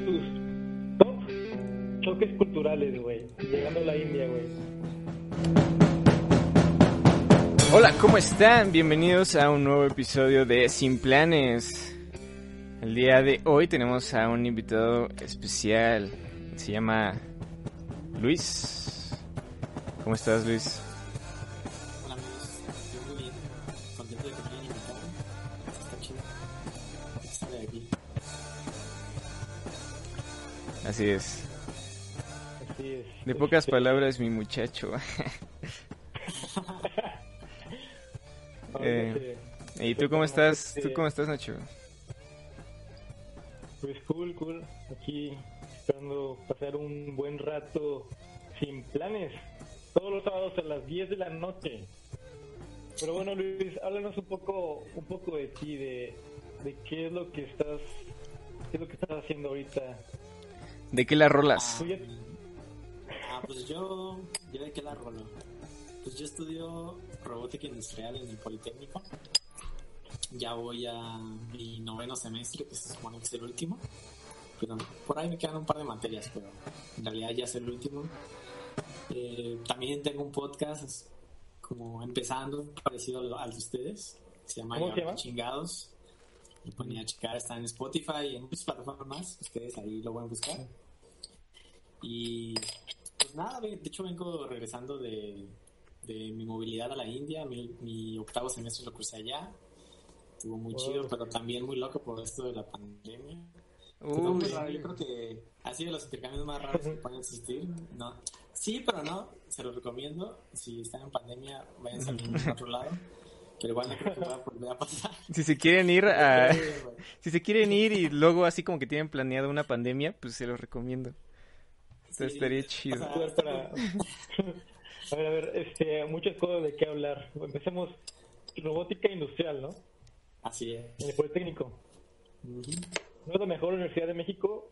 tus top choques culturales, güey. Llegando a la India, güey. Hola, ¿cómo están? Bienvenidos a un nuevo episodio de Sin Planes. El día de hoy tenemos a un invitado especial. Se llama Luis. ¿Cómo estás, Luis? Así es. Así es. De pocas Este, palabras, mi muchacho. obviamente, ¿Y tú cómo estás? ¿Tú cómo estás, Nacho? Pues cool, cool. Aquí esperando pasar un buen rato sin planes. Todos los sábados a las 10 de la noche. Pero bueno, Luis, háblanos un poco, un poco de ti, de, de qué es lo que estás, qué es lo que estás haciendo ahorita. ¿De qué la rolas? Tú ya- Ah, pues yo, yo de qué la rolo. Pues yo estudio robótica industrial en el Politécnico. Ya voy a mi noveno semestre, que se supone que es el último. Pero por ahí me quedan un par de materias, pero en realidad ya es el último. Eh, también tengo un podcast como empezando, parecido al, al de ustedes. Se llama ¿Cómo se llama? Chingados. Lo ponía a checar, está en Spotify y en muchas plataformas. Ustedes ahí lo pueden buscar. Y pues nada, de hecho vengo regresando de, de mi movilidad a la India. Mi, mi octavo semestre lo cursé allá. Estuvo muy Wow. chido, pero también muy loco por esto de la pandemia. Uy, muy raro. Yo creo que ha sido de los intercambios más raros que pueden existir. No. Sí, pero no. Se los recomiendo. Si están en pandemia, vayan a otro lado. Pero igual no creo que va a volver a pasar. si se quieren ir a... Si se quieren ir y luego así como que tienen planeado una pandemia, pues se los recomiendo. Sí, estaría o chido. sea, lugar para... a ver, a ver, este, muchas cosas de qué hablar. Empecemos robótica industrial, ¿no? Así es. En el Politécnico. No es la mejor universidad de México,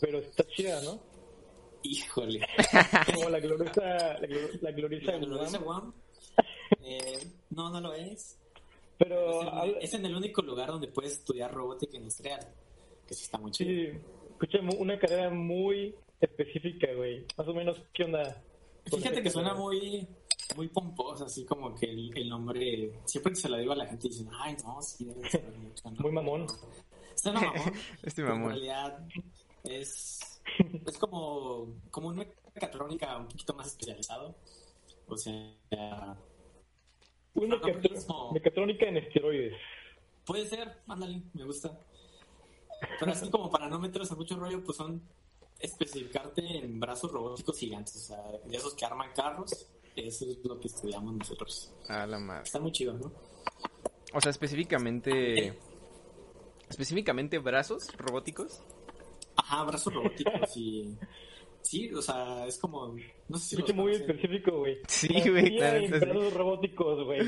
pero está chida, ¿no? Híjole. Como la gloriosa, la, glor- la gloriosa La gloriosa. UAM, eh, no, no lo es. Pero Es en, habla- es en el único lugar donde puedes estudiar robótica industrial. Que sí está muy chido. sí, escucha una carrera muy específica, güey. Más o menos, ¿qué onda? Fíjate que suena muy, muy pomposa, así como que el, el nombre. Siempre que se lo digo a la gente dicen, ay, no, sí, debe. ¿no?". Muy mamón. Suena mamón. Este pero En mamón. realidad es, es como, como una mecatrónica un poquito más especializado. O sea, Una mecatrónica en esteroides. Puede ser, ándale, me gusta. Pero así como para no meterse a mucho rollo, pues son especificarte en brazos robóticos gigantes, o sea, de esos que arman carros. Eso es lo que estudiamos nosotros. A la madre. Está muy chido, ¿no? O sea, específicamente... Específicamente brazos robóticos. Ajá, brazos robóticos y... Sí, o sea, es como... No sé si muy conocen. específico, güey. Sí, güey, neta, sí. brazos robóticos, güey.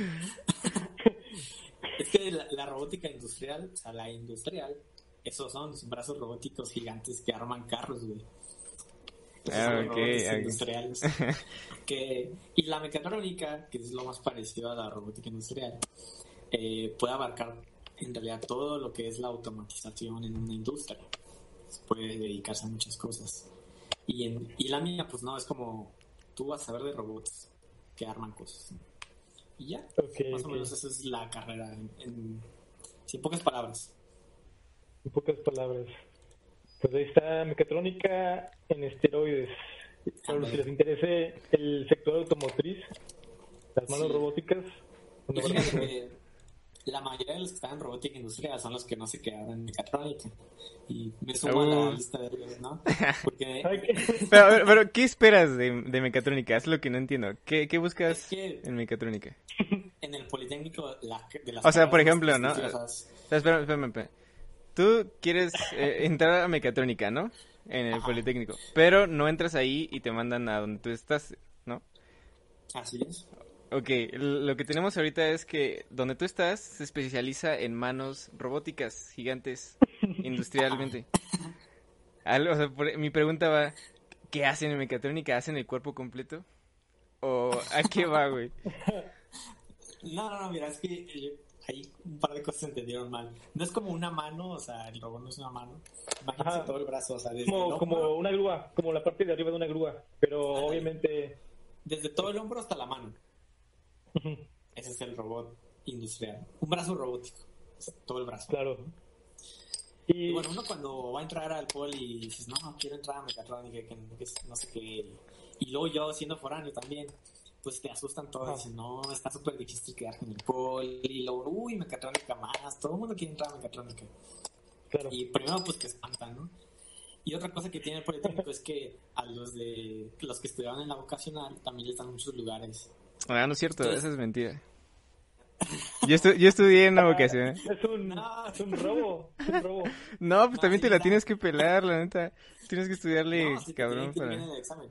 Es que la, la robótica industrial, o sea, la industrial, esos son brazos robóticos gigantes que arman carros, güey. Esos Ah, son los ok, robots ok. industriales. que, y la mecatrónica, que es lo más parecido a la robótica industrial, eh, puede abarcar en realidad todo lo que es la automatización en una industria. Puede dedicarse a muchas cosas. Y, en, y la mía, pues no, es como tú vas a saber de robots que arman cosas. Y ya, más o menos esa es la carrera en, en, sí, en pocas palabras. En pocas palabras. Pues ahí está mecatrónica en esteroides. Que les interese el sector automotriz, las manos Sí. robóticas. La mayoría de los que están en robótica industrial son los que no se quedaron en mecatrónica. Y me sumo a la Uh. lista de ellos, ¿no? Porque Pero, ¿qué esperas de, de mecatrónica? Es lo que no entiendo. ¿Qué, qué buscas Es que- en mecatrónica? en el Politécnico, la, de las O sea, por ejemplo, ¿no? O sea, espérame, espérame, espérame. Tú quieres eh, entrar a mecatrónica, ¿no? En el Ajá. Politécnico. Pero no entras ahí y te mandan a donde tú estás, ¿no? Así es. Ok, lo que tenemos ahorita es que donde tú estás se especializa en manos robóticas gigantes industrialmente. Algo, o sea, por- mi pregunta va, ¿qué hacen en mecatrónica? ¿Hacen el cuerpo completo? ¿O a qué va, güey? No, no, no, mira, es que eh, ahí un par de cosas se entendieron mal. No es como una mano, o sea, el robot no es una mano. Imagínense Ajá. todo el brazo, o sea, desde, Como, el como una grúa, como la parte de arriba de una grúa. Pero obviamente. desde todo el hombro hasta la mano. Ese es el robot industrial. Un brazo robótico. todo el brazo. Claro. Y Y bueno, uno cuando va a entrar al poli y dices, no, no quiero entrar a mecatrónica, que, que no sé qué. Y luego yo siendo foráneo también, pues te asustan todos. Ajá. Dicen, no, está súper difícil quedarte en el poli. Y luego, uy, mecatrónica más. Todo el mundo quiere entrar a mecatrónica. claro. Y primero, pues te espantan, ¿no? Y otra cosa que tiene el Politécnico es que a los de los que estudiaban en la vocacional también les dan muchos lugares. Ah, no es cierto, eso es mentira. Yo, estu- yo estudié en una vocación. Es un, No. es un robo. Es un robo. No, pues No, también sí, te la la- tienes que pelar, la neta. Tienes que estudiarle, No, sí te cabrón, para... el examen.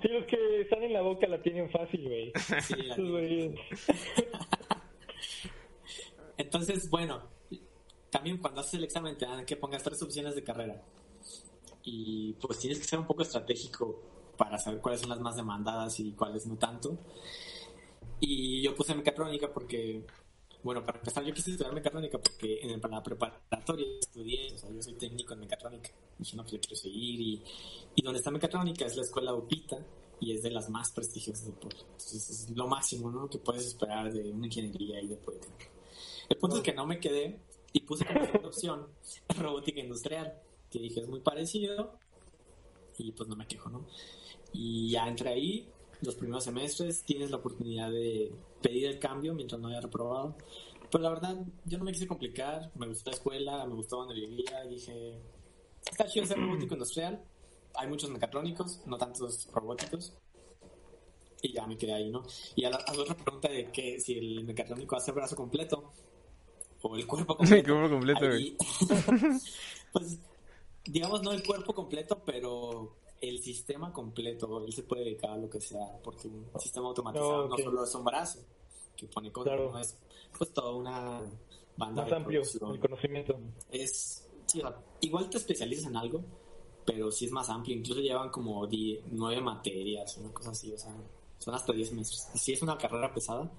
Sí, los que están en la boca la tienen fácil, güey. Sí, la-. Entonces, bueno, también cuando haces el examen te dan que pongas tres opciones de carrera. Y pues tienes que ser un poco estratégico para saber cuáles son las más demandadas y cuáles no tanto. Y yo puse mecatrónica porque, bueno, para empezar yo quise estudiar mecatrónica porque en la preparatoria estudié, o sea, yo soy técnico en mecatrónica. Dije, no, pues yo quiero seguir. Y, y donde está mecatrónica es la escuela UPITA y es de las más prestigiosas del pueblo. Entonces es lo máximo, ¿no? Que puedes esperar de una ingeniería y de politécnico. El punto es que no me quedé y puse como segunda opción robótica industrial, que dije es muy parecido y pues no me quejo, ¿no? Y ya entré ahí, los primeros semestres tienes la oportunidad de pedir el cambio mientras no haya reprobado. Pero la verdad, yo no me quise complicar, me gustó la escuela, me gustó donde vivía, dije, está chido ser robótico industrial, hay muchos mecatrónicos, no tantos robóticos. Y ya me quedé ahí, ¿no? Y a la, a la otra pregunta de que si el mecatrónico hace el brazo completo o el cuerpo El completo. cuerpo completo, ahí- pues, digamos, no el cuerpo completo, pero el sistema completo. Él se puede dedicar a lo que sea, porque un sistema automatizado Oh, no solo es un brazo que pone cosas, Claro. no es pues toda una banda Más de amplio producción. el conocimiento. Es, sí, o sea, igual te especializas en algo, pero sí es más amplio. Incluso llevan como die- nueve materias, una cosa así, o sea, son hasta diez meses. Sí es una carrera pesada,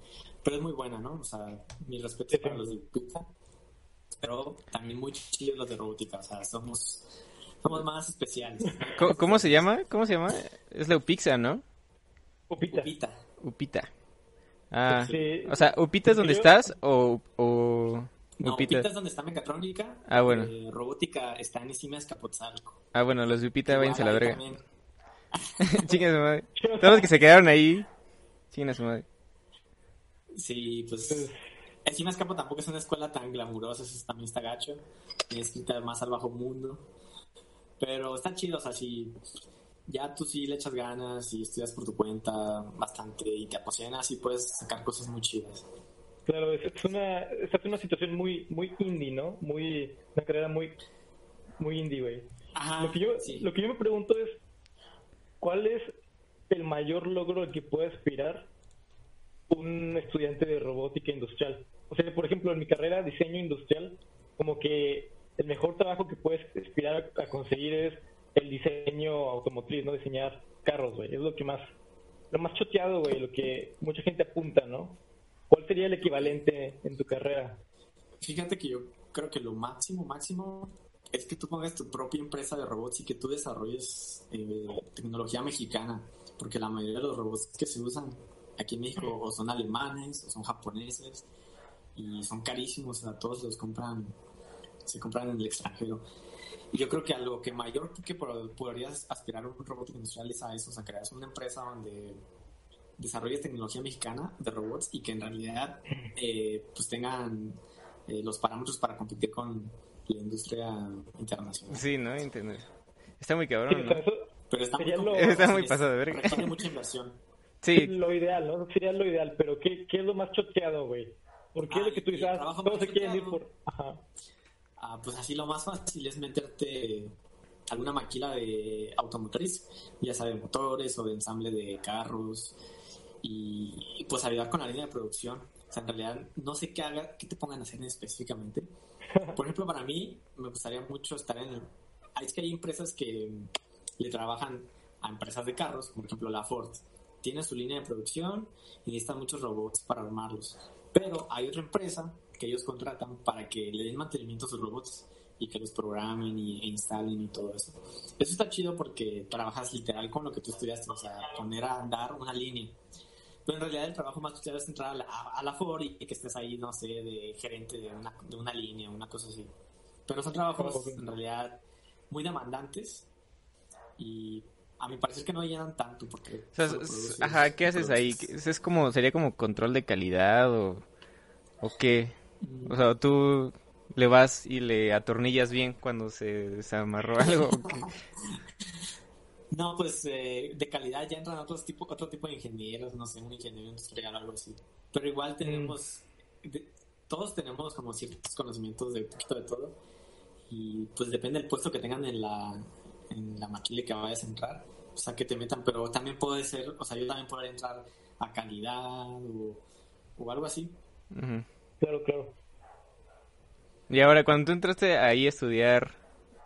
pero es muy buena, ¿no? O sea, mi respeto Sí, para sí. los de Pizza, pero también muy chidos los de robótica, o sea, somos, somos más especiales. ¿Cómo, cómo se llama? ¿Cómo se llama? Es la Upixa, ¿no? Upita. Upita. Upita. Ah, Sí. o sea, ¿Upita es donde Yo- estás o, o No, Upita? Upita es donde está mecatrónica. Ah, bueno. eh, robótica está en encima de Escapotzalco. Ah, bueno, los de Upita, váyanse a la verga. Chinga su madre. Todos los que se quedaron ahí, chinga su madre. Sí, pues Pues, Encima Escapo tampoco es una escuela tan glamurosa, eso también está gacho. Ir más al bajo mundo. Pero está chido, o sea, si ya tú sí le echas ganas y estudias por tu cuenta bastante y te apasionas y puedes sacar cosas muy chidas. Claro, es, es una, es una situación muy, muy indie, ¿no? Muy, una carrera muy, muy indie, güey. Ajá, Lo que yo, sí. lo que yo me pregunto es, ¿cuál es el mayor logro al que puede aspirar un estudiante de robótica industrial? O sea, por ejemplo, en mi carrera, diseño industrial, como que el mejor trabajo que puedes aspirar a, conseguir es el diseño automotriz, ¿no? Diseñar carros, güey. Es lo que más, lo más choteado, güey, lo que mucha gente apunta, ¿no? ¿Cuál sería el equivalente en tu carrera? Fíjate que yo creo que lo máximo, máximo es que tú pongas tu propia empresa de robots y que tú desarrolles eh, tecnología mexicana, porque la mayoría de los robots que se usan aquí en México o son alemanes o son japoneses y son carísimos, o sea, todos los compran, se compran en el extranjero. Y yo creo que a lo que mayor que por- podrías aspirar un robot industrial es a eso, o sea, crear una empresa donde desarrolles tecnología mexicana de robots y que en realidad eh, pues tengan eh, los parámetros para competir con la industria internacional. Sí, ¿no? Internet. Está muy cabrón, ¿no? Pero está muy, lo- Está muy es- pasado de verga. Requiere mucha inversión. Sí, lo ideal, ¿no? Sería lo ideal, pero ¿qué, qué es lo más choteado, güey? ¿Por qué Ah, es lo que tú dices? ah, todos se quieren ir por... Ajá. Ah, pues así lo más fácil es meterte alguna maquila de automotriz, ya sea de motores o de ensamble de carros y, y, pues ayudar con la línea de producción. O sea, en realidad no sé qué haga, qué te pongan a hacer específicamente. Por ejemplo, para mí me gustaría mucho estar en el... ah, Es que hay empresas que le trabajan a empresas de carros, por ejemplo la Ford. Tiene su línea de producción y necesita muchos robots para armarlos. Pero hay otra empresa que ellos contratan para que le den mantenimiento a sus robots y que los programen y, e instalen y todo eso. Eso está chido porque trabajas literal con lo que tú estudiaste, o sea, poner a andar una línea. Pero en realidad el trabajo más chido es entrar a la, a la FOR y que estés ahí, no sé, de gerente de una, de una línea, una cosa así. Pero son trabajos en realidad muy demandantes y a mi parecer que no llenan tanto porque... ajá, ¿qué haces ahí? ¿Es como, sería como control de calidad o, o qué? O sea, tú le vas y le atornillas bien cuando se desamarró algo. no, pues eh, de calidad ya entran otros tipo, otro tipo de ingenieros, no sé, un ingeniero industrial o algo así. Pero igual tenemos, todos tenemos como ciertos conocimientos de un poquito de todo. Y pues depende del puesto que tengan en la, en la maquila que vayas a entrar, o sea, que te metan, pero también puede ser, o sea, yo también puedo entrar a calidad o, o algo así. Claro, claro. Y ahora, cuando tú entraste ahí a estudiar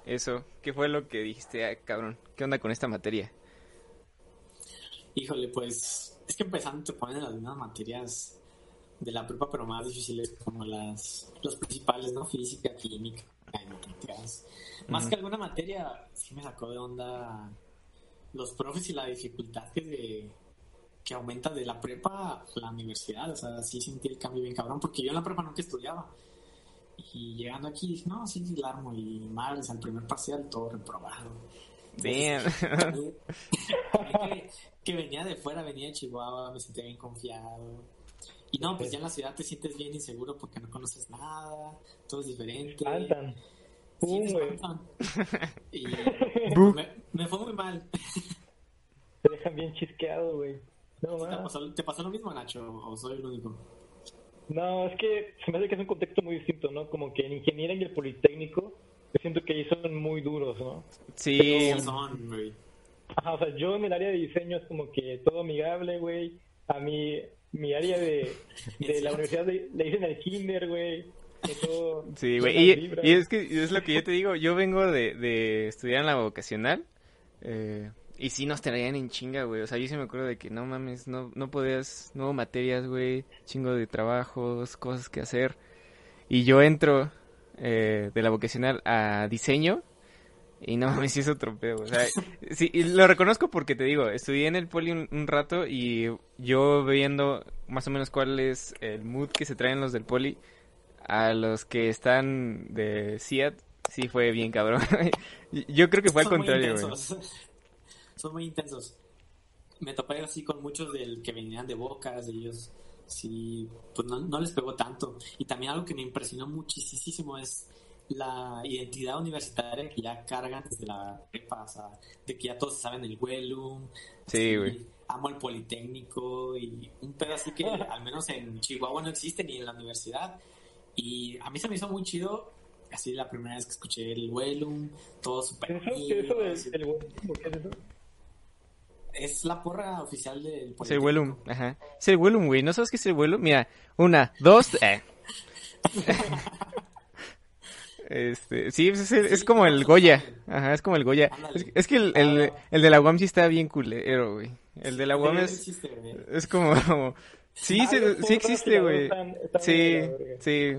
eso, ¿qué fue lo que dijiste, ah, cabrón? ¿Qué onda con esta materia? Híjole, pues es que empezando te ponen las mismas materias de la prepa, pero más difíciles como las, las principales, ¿no? Física, química, matemáticas. Más que alguna materia, sí me sacó de onda los profes y la dificultad que, que aumenta de la prepa a la universidad. O sea, sí sentí el cambio bien cabrón, porque yo en la prepa nunca estudiaba. Y llegando aquí dije, no, sí, sí, la Y madres, al primer parcial todo reprobado. Bien. que, que, venía de fuera, venía de Chihuahua, me sentía bien confiado. Y no, pues ya en la ciudad te sientes bien inseguro porque no conoces nada, todo es diferente. Faltan. Sí, y me, fue muy mal. Te dejan bien chisqueado, güey. No, ¿Te, pasó, ¿Te pasó lo mismo, Nacho? ¿O soy el único? No, es que se me hace que es un contexto muy distinto, ¿no? Como que en ingeniería y el politécnico, yo siento que ahí son muy duros, ¿no? Sí, son, güey. Ajá, o sea, yo en el área de diseño es como que todo amigable, güey. A mí, mi área de, de la universidad le, dicen al kinder, güey. Sí, güey. Y, y, es que es lo que yo te digo. Yo vengo de, de estudiar en la vocacional. Eh, y sí nos traían en chinga, güey. O sea, yo sí me acuerdo de que no mames, no, no podías, no materias, güey, chingo de trabajos, cosas que hacer. Y yo entro eh, de la vocacional a diseño y no mames, sí es otro pedo. O sea, sí, y lo reconozco porque te digo, estudié en el poli un, rato y yo viendo más o menos cuál es el mood que se traen los del poli a los que están de SIAT, sí fue bien cabrón. yo creo que fue al contrario, güey son muy intensos. Me topé así con muchos del que venían de bocas, ellos sí, pues no, les pegó tanto. Y también algo que me impresionó muchísimo es la identidad universitaria que ya cargan desde la prepa, o sea, de que ya todos saben el vuelo. Sí, güey. amo el Politécnico y un pedo así que al menos en Chihuahua no existe ni en la universidad. Y a mí se me hizo muy chido, así la primera vez que escuché el vuelo, todo súper... ¿Eso, es el, ¿Qué es eso? Es la porra oficial del Es el Wellum, ajá. Es el Wellum, güey. ¿No sabes qué es el Wellum? Mira, una, dos, eh. Este, sí, es, es, como el Goya. Ajá, es como el Goya. Es, que el, el, el, de la UAM sí está bien culero, güey. El de la UAM es, es como... Sí, sí, sí existe, güey. Sí, sí.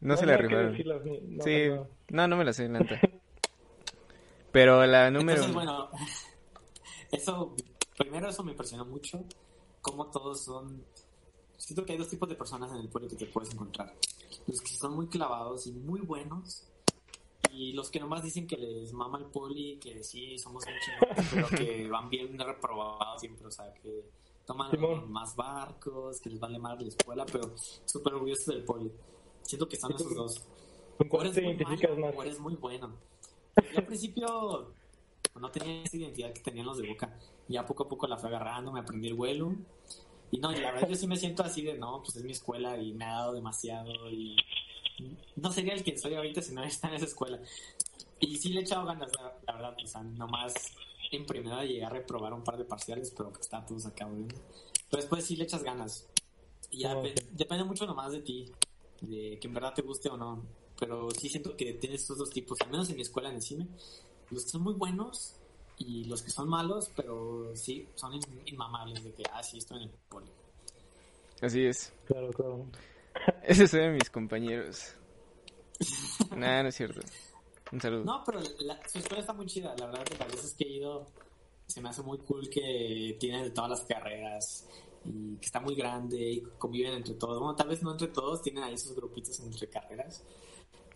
No, se la arrimaron. Sí, no, no me la sé. Pero la número... Entonces, bueno, eso, primero eso me impresionó mucho, cómo todos son... Siento que hay dos tipos de personas en el pueblo que te puedes encontrar. Los que son muy clavados y muy buenos, y los que nomás dicen que les mama el poli, que sí, somos muy chingones, pero que van bien reprobados siempre, o sea, que toman más barcos, que les vale más la escuela, pero súper orgullosos del poli. Siento que están esos dos. ¿Con cuál te identificas más? O eres muy bueno. Yo al principio no tenía esa identidad que tenían los de Boca. Ya poco a poco la fue agarrando, me aprendí el vuelo. Y no, y la verdad yo sí me siento así de, no, pues es mi escuela y me ha dado demasiado y no sería el que soy ahorita si no está en esa escuela. Y sí le he echado ganas, la, verdad, o sea, nomás en primera llegué a reprobar un par de parciales, pero que está todo sacado. Pero después sí le echas ganas. Y ya depende mucho nomás de ti, de que en verdad te guste o no. Pero sí siento que tienes estos dos tipos, al menos en mi escuela en el cine, los que son muy buenos y los que son malos, pero sí, son inmamables de que, ah, sí, estoy en el poli. Así es. Claro, claro. Ese es de mis compañeros. Nada, no es cierto. Un saludo. No, pero la, su escuela está muy chida. La verdad que las veces que he ido se me hace muy cool que tienen de todas las carreras y que está muy grande y conviven entre todos. Bueno, tal vez no entre todos, tienen ahí esos grupitos entre carreras.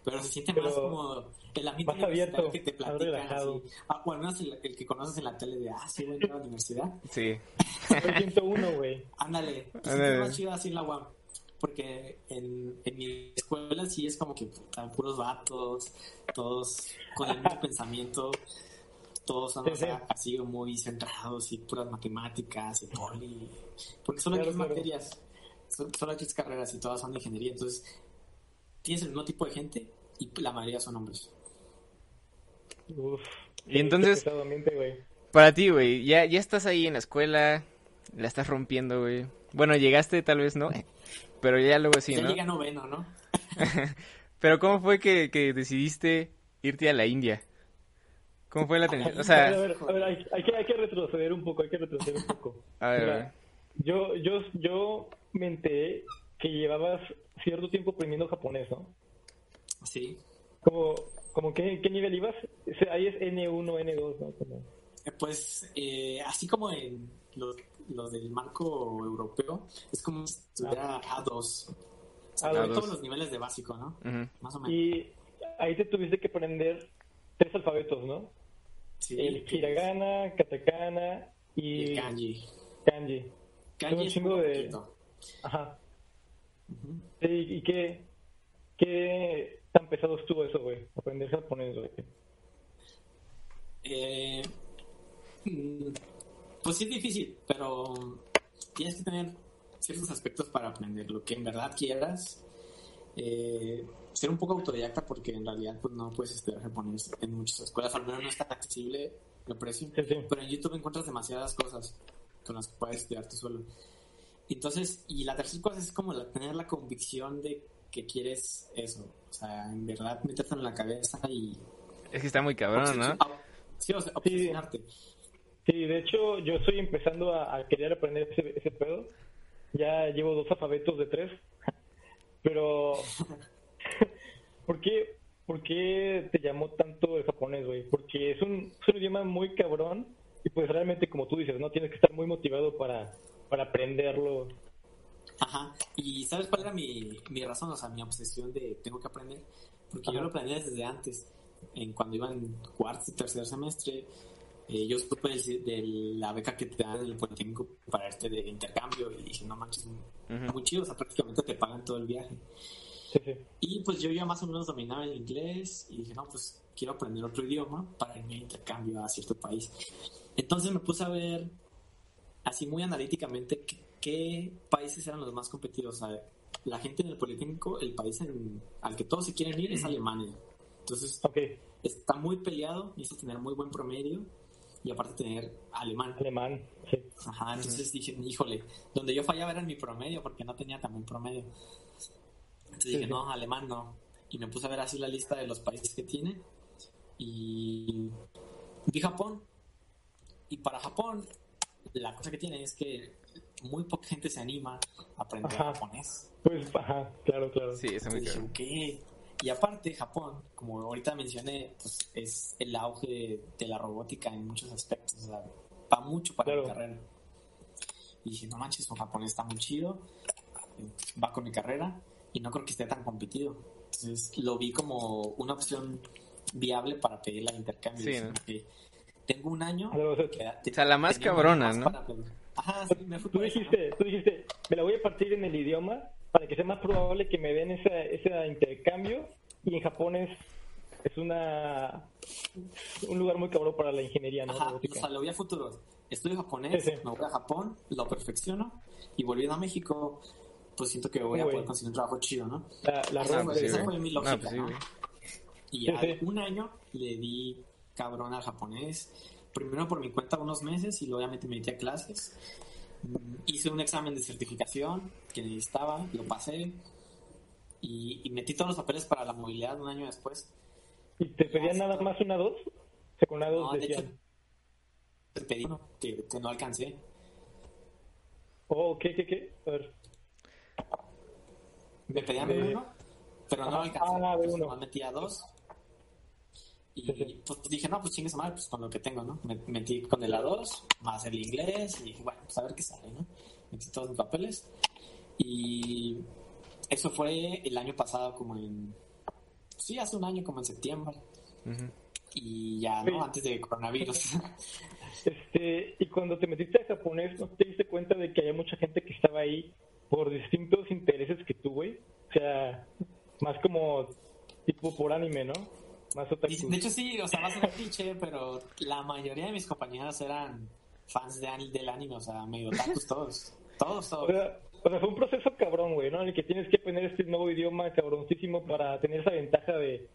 Pero se siente Pero más como el ambiente más abierto, que te platican así. Ah, bueno, es el, el que conoces en la tele de, ah, sí, voy a entrar a la universidad. Sí. Soy 101, güey. Ándale, se siente más chido así en la UAM. Porque en, en mi escuela sí es como que están puros vatos, todos con el mismo pensamiento, todos son Sí, o sea, sí. así muy centrados y puras matemáticas y poli. Porque solo hay Claro, tres claro. materias, son- solo hay tres carreras y todas son de ingeniería. Entonces, tienes el mismo tipo de gente y la mayoría son hombres. Uf. Y entonces-. Para ti, güey, ya, ya estás ahí en la escuela, la estás rompiendo, güey. Bueno, llegaste, tal vez no, pero ya luego sí, ya ¿no? llega noveno, ¿no? Pero ¿cómo fue que, que decidiste irte a la India? ¿Cómo fue la tensión? O A ver, a sea, ver, a ver, hay, hay que, hay que retroceder un poco, hay que retroceder un poco. a ver, Mira, a ver. yo, yo, yo me enteré que llevabas cierto tiempo aprendiendo japonés, ¿no? Sí. Como, como qué, qué nivel ibas? Ese- Ahí es N1, N2, ¿no? Como- Eh, Pues eh, así como en los, los del marco europeo, es como si estuviera A2. O sea, A2. todos los niveles de básico, ¿no? Ujú. Más o menos. Y ahí te tuviste que aprender tres alfabetos, ¿no? Sí, El hiragana, katakana y y el kanji. kanji. un Kanji es chingo un de- poquito. Ajá. Sí, ¿Y qué, qué tan pesado estuvo eso, güey? Aprender japonés, güey. Eh, mm, pues sí es difícil, pero tienes que tener ciertos aspectos para aprender lo que en verdad quieras. Eh, ser un poco autodidacta porque en realidad pues no puedes estudiar japonés en muchas escuelas, al menos no es tan accesible el precio. Sí, sí. Pero en YouTube encuentras demasiadas cosas con las que puedes estudiar tú solo. Entonces, y la tercera cosa es como la- tener la convicción de que quieres eso. O sea, en verdad meterte en la cabeza y... Es que está muy cabrón, ¿no? Sí, o sea, obsesionarte. Sí, de hecho, yo estoy empezando a, a querer aprender ese, ese pedo. Ya llevo dos alfabetos de tres. Pero, ¿por qué, ¿por qué te llamó tanto el japonés, güey? Porque es un, es un idioma muy cabrón y pues realmente, como tú dices, ¿no? Tienes que estar muy motivado para, para aprenderlo. Ajá. ¿Y sabes cuál era mi, mi razón? O sea, mi obsesión de tengo que aprender. Porque yo Ajá. lo planeé desde antes. En cuando iba en cuarto y tercer semestre, eh, yo supe de la beca que te dan en el Politécnico para irte de intercambio y dije, no manches, Ujú. muy chido. O sea, prácticamente te pagan todo el viaje. Sí, sí. Y pues yo ya más o menos dominaba el inglés y dije, no, pues quiero aprender otro idioma para irme a intercambio a cierto país. Entonces me puse a ver así muy analíticamente qué, qué países eran los más. O sea, la gente en el Politécnico, el país en- al que todos se quieren ir es Alemania. Entonces Ok, está muy peleado, necesitas tener muy buen promedio y aparte tener alemán. alemán, sí. Ajá, entonces dije, híjole, donde yo fallaba era en mi promedio, porque no tenía tan buen promedio. Entonces Sí, dije, sí. no, alemán no. Y me puse a ver así la lista de los países que tiene. Y vi Japón. Y para Japón, la cosa que tiene es que muy poca gente se anima a aprender Ajá. japonés. Pues, ajá, claro, claro. Sí, Entonces cabrón. dije, ok. Y aparte, Japón, como ahorita mencioné, pues es el auge de la robótica en muchos aspectos. O sea, va mucho para Claro. mi carrera. Y dije, no manches, un Japón está muy chido, va con mi carrera y no creo que esté tan competido. Entonces lo vi como una opción viable para pedir la intercambio. Sí, ¿no? Tengo un año. O sea, que- O sea, la más cabrona, ¿no? para. Ajá, sí, me fui Tú por eso, ¿no? dijiste, tú dijiste, me la voy a partir en el idioma para que sea más probable que me den ese, ese intercambio y en Japón es, es una un lugar muy cabrón para la ingeniería, ¿no? Ajá, o sea, lo vi a futuro. Estudio japonés, Sí, sí. me voy a Japón, lo perfecciono y volviendo a México, pues siento que voy a poder conseguir un trabajo chido, ¿no? La, la de- esa fue mi No, lógica, pues sí, ¿no? Y Sí, a sí. un año le di cabrón al japonés, primero por mi cuenta unos meses y luego obviamente me metí a clases. Hice un examen de certificación que necesitaba, lo pasé y, y metí todos los papeles para la movilidad un año después. ¿Y te pedían nada más una dos? Con una dos No, de hecho, te pedí uno que, que no alcancé. oh, ¿qué, qué, qué? A ver. Me pedían De- uno, pero no alcancé. ah, de uno. nomás metía dos. Y pues dije, no, pues chingues mal, pues con lo que tengo, ¿no? Me metí con el A2, más el inglés, y dije, bueno, pues a ver qué sale, ¿no? Metí todos mis papeles. Y eso fue el año pasado, como en. Sí, hace un año, como en septiembre. Y ya, Sí. ¿no? Antes de coronavirus. Este, y cuando te metiste a japonés, ¿no te diste cuenta de que había mucha gente que estaba ahí por distintos intereses que tú, güey? O sea, más como tipo por anime, ¿no? Más otaku. de hecho, sí, o sea, va a ser cliché, pero la mayoría de mis compañeros eran fans de, del anime, o sea, medio otakus todos. Todos, O todos. sea, o sea, fue un proceso cabrón, güey, ¿no? En el que tienes que aprender este nuevo idioma cabroncísimo para tener esa ventaja de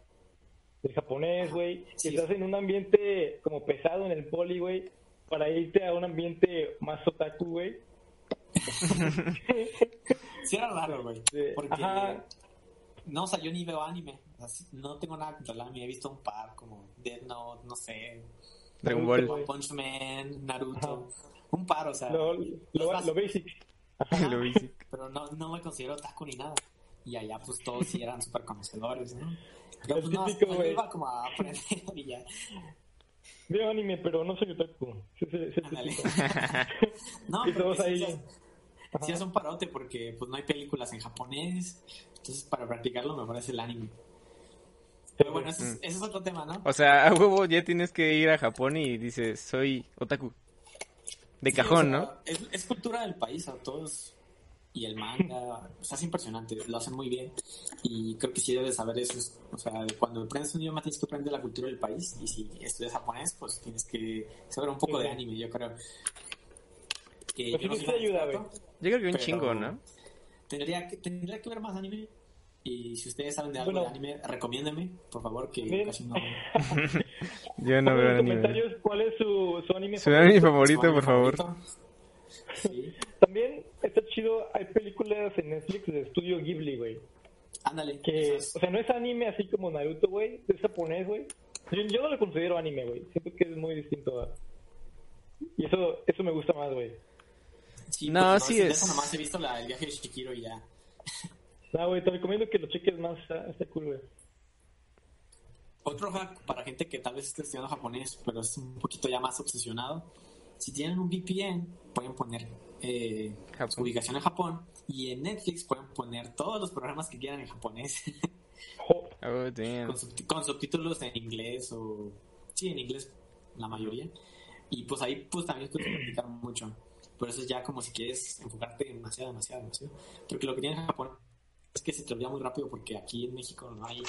del japonés, güey. Sí. Estás en un ambiente como pesado en el poli, güey, para irte a un ambiente más otaku, güey. Sí era raro, güey. Porque, ajá. no, o sea, yo ni veo anime. No tengo nada contra el anime. He visto un par como Death Note, no sé, Dragon Naruto, Ball. Punch Man, Naruto. Un par, o sea, Lo, lo, basic. Lo basic. pero no, no me considero otaku ni nada. Y allá, pues todos sí eran súper conocedores, ¿no? Yo, El pues no, típico, yo güey. iba como a aprender y ya. Veo anime, pero no soy otaku. Sí, sí. No, pero sí es- sí es un parote porque pues no hay películas en japonés. Entonces, para practicarlo, mejor es el anime. Pero bueno, ese es, Mm. ese es otro tema, ¿no? O sea, a huevo ya tienes que ir a Japón y dices, soy otaku. De Sí, cajón, o sea, ¿no? Es, es cultura del país, a todos. Y el manga, o sea, es impresionante, lo hacen muy bien. Y creo que sí debes saber eso. es- O sea, cuando aprendes un idioma tienes que aprender la cultura del país. Y si estudias japonés, pues tienes que saber un poco Sí. de anime, yo creo. Que Pues yo no sí, soy sí ayuda, experto, Yo creo que un chingo, ¿no? Tendría que, tendría que ver más anime. Y si ustedes saben de algo Bueno. de anime, recomiéndeme, por favor, que casi no. Yo no veo anime. comentarios cuál es su, su anime Su anime favorito, Su por favor. favorito. Sí, También está chido, hay películas en Netflix de estudio Ghibli, güey. ándale. Que, esas- o sea, no es anime así como Naruto, güey, es japonés, güey. Yo, yo no lo considero anime, güey. Siento que es muy distinto. a- Y eso eso me gusta más, güey. sí, No, pues, sí es. eso nomás he visto la, el viaje de Shikiro y ya. No, güey, te recomiendo que lo cheques más, está, está cool, güey. Otro hack para gente que tal vez esté estudiando japonés, pero es un poquito ya más obsesionado. Si tienen un VPN, pueden poner eh, su ubicación en Japón y en Netflix pueden poner todos los programas que quieran en japonés Oh, damn. con, subti- con subtítulos en inglés o sí en inglés la mayoría y pues ahí pues también puedes practicar mucho por eso es ya como si quieres enfocarte demasiado demasiado demasiado porque lo que tiene Japón es que se te olvida muy rápido porque aquí en México no hay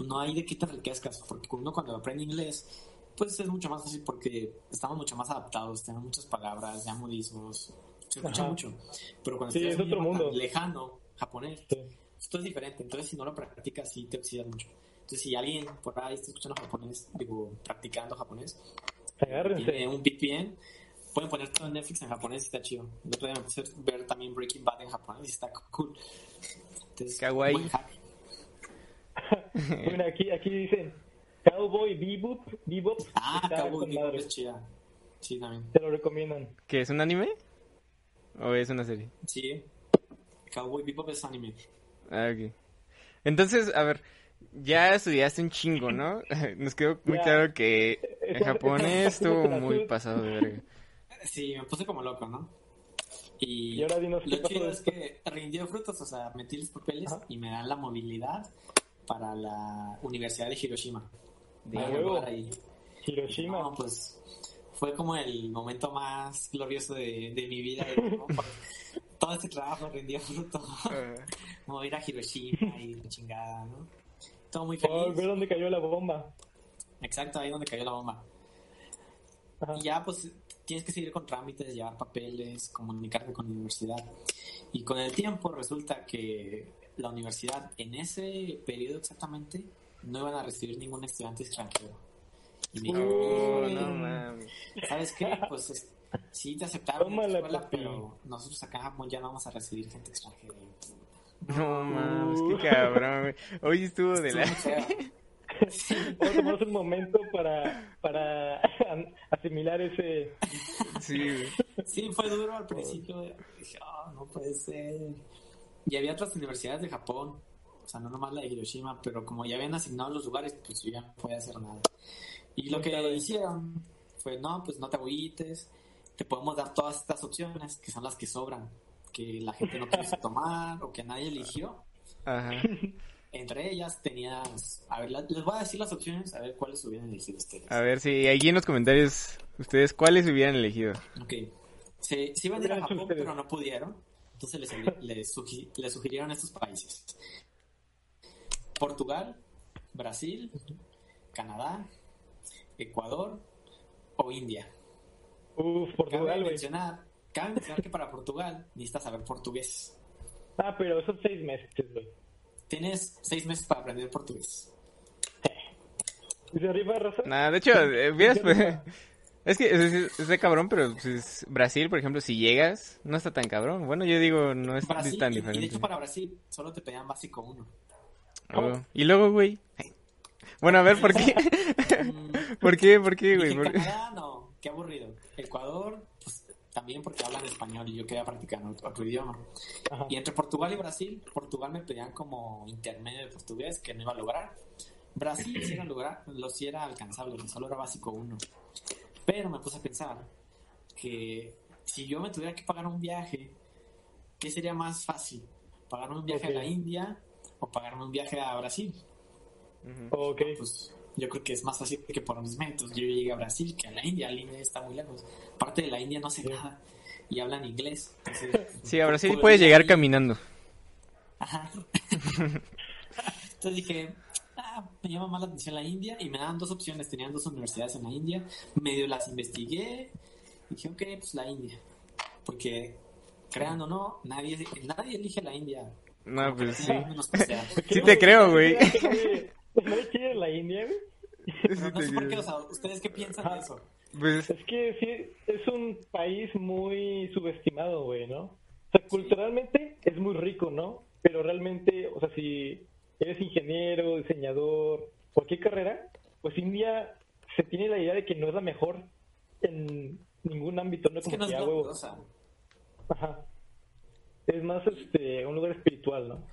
no hay de qué te enriquezcas porque uno cuando aprende inglés pues es mucho más fácil porque estamos mucho más adaptados tenemos muchas palabras ya modismos se escucha Ajá. mucho pero cuando Sí, estudias es otro mundo. lejano japonés Sí. esto es diferente, entonces si no lo practicas sí te oxidas mucho. Entonces si alguien por ahí está escuchando japonés, digo, practicando japonés, Agárrense. tiene un VPN, pueden poner todo en Netflix en japonés y está chido. El otro día me puse a ver también Breaking Bad en japonés y está cool. Entonces, Kawaii. Bueno, aquí, aquí dicen Cowboy Bebop. Bebop Ah, Cowboy Bebop es chida. Sí, también. Te lo recomiendan. ¿Qué es un anime? ¿O es una serie? Sí. Cowboy Bebop es anime. Ah, ok. Entonces, a ver, ya estudiaste un chingo, ¿no? Nos quedó muy claro que en japonés estuvo muy pasado de verga. Sí, me puse como loco, ¿no? Y, Y ahora dinos lo chido es que rindió frutos, o sea, metí los papeles Ajá. y me dan la movilidad para la Universidad de Hiroshima. De ahí. Hiroshima. No, pues fue como el momento más glorioso de, de mi vida. Por- Todo este trabajo rindió fruto. Me voy a ir a Hiroshima y la chingada, ¿no? Todo muy Oh, feliz. ve dónde cayó la bomba. Exacto, ahí donde cayó la bomba. Ajá. Y ya, pues, tienes que seguir con trámites, llevar papeles, comunicarte con la universidad. Y con el tiempo resulta que la universidad, en ese periodo exactamente, no iban a recibir ningún estudiante extranjero. Y me dije, Oh, "Eh, no. ¿sabes qué? Pues es- sí te aceptaron la escuela, pero nosotros acá en Japón ya no vamos a recibir gente extranjera. No mames, qué cabrón, güey. Hoy estuvo de Estuvo la... feo. Vamos a tomarnos un momento para, para asimilar ese... Sí. Sí, fue duro al principio. Dije, "Ah, no puede ser. Y había otras universidades de Japón, o sea, no nomás la de Hiroshima, pero como ya habían asignado los lugares, pues yo ya no podía hacer nada. Y lo que hicieron fue, no, pues no te agüites, te podemos dar todas estas opciones, que son las que sobran, que la gente no quiso tomar o que nadie eligió. Ajá. Entre ellas tenías, a ver, la- les voy a decir las opciones, a ver cuáles hubieran elegido ustedes. A ver si aquí en los comentarios ustedes cuáles hubieran elegido. Ok. Se, se iban a ir a Japón, ustedes. pero no pudieron. Entonces les, les, sugi- les sugirieron estos países. Portugal, Brasil, Canadá, Ecuador o India. Uf, Cabe Portugal, güey. mencionar, cabe mencionar que para Portugal necesitas saber portugués. Ah, pero son seis meses, güey. Tienes seis meses para aprender portugués. ¿Y se arriba, Raza? Nah, de hecho, eh, ¿Qué es que es, es- es de cabrón, pero pues, Brasil, por ejemplo, si llegas, no está tan cabrón. Bueno, yo digo, no es Brasil, tan y, de diferente. hecho para Brasil solo te pedían básico uno. Oh, Y luego, güey. Bueno, a ver, ¿por qué? ¿Por qué? ¿Por qué, güey? Dije, ¿Por- Canadá, no, qué aburrido. Ecuador, también porque hablan español y yo quería practicar otro, otro idioma. Ajá. Y entre Portugal y Brasil, Portugal me pedían como intermedio de portugués que no iba a lograr. Brasil sí era, lograr, lo sí era alcanzable, que solo era básico uno. Pero me puse a pensar que si yo me tuviera que pagar un viaje, ¿qué sería más fácil? ¿Pagarme un viaje a la. India o pagarme un viaje a Brasil? Ok. pues yo creo que es más fácil que por mis métodos. Yo llegué a Brasil que a la India. La India está muy lejos. Parte de la India no sé Sí. nada y hablan inglés. Entonces, Sí, a Brasil puedes llegar ahí. caminando. Ajá. Entonces dije, ah, me llama más la atención la India y me daban dos opciones. Tenían dos universidades en la India. Medio las investigué. Y dije, ok, pues la India. Porque, crean o no, nadie, nadie elige la India. No, pues sí. Sí te creo, güey. ¿No quiere la India, güey? No sé por qué, o sea, ¿ustedes qué piensan de eso? Pues, Es que sí, es un país muy subestimado, güey, ¿no? O sea, culturalmente es muy rico, ¿no? Pero realmente, o sea, si eres ingeniero, diseñador, cualquier carrera, pues India se tiene la idea de que no es la mejor en ningún ámbito, ¿no? Es que Como no es que, ah, huevo. glamurosa. Ajá. Es más este, un lugar espiritual, ¿no?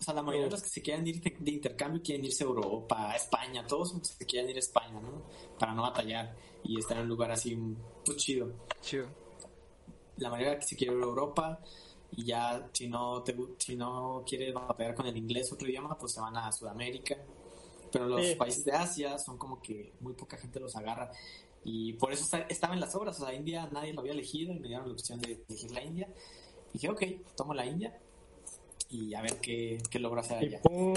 O sea, la mayoría de los que se quieren ir de, intercambio quieren irse a Europa, a España, todos se quieren ir a España, ¿no? Para no batallar y estar en un lugar así, pues chido. chido. La mayoría que se quiere ir a Europa y ya si no te, si no quieres batallar con el inglés otro idioma, pues se van a Sudamérica. Pero los países de Asia son como que muy poca gente los agarra. Y por eso estaba en las obras. O sea, India nadie lo había elegido y me dieron la opción de elegir la India. Y dije, ok, tomo la India y a ver qué, qué logro hacer Y allá. pum,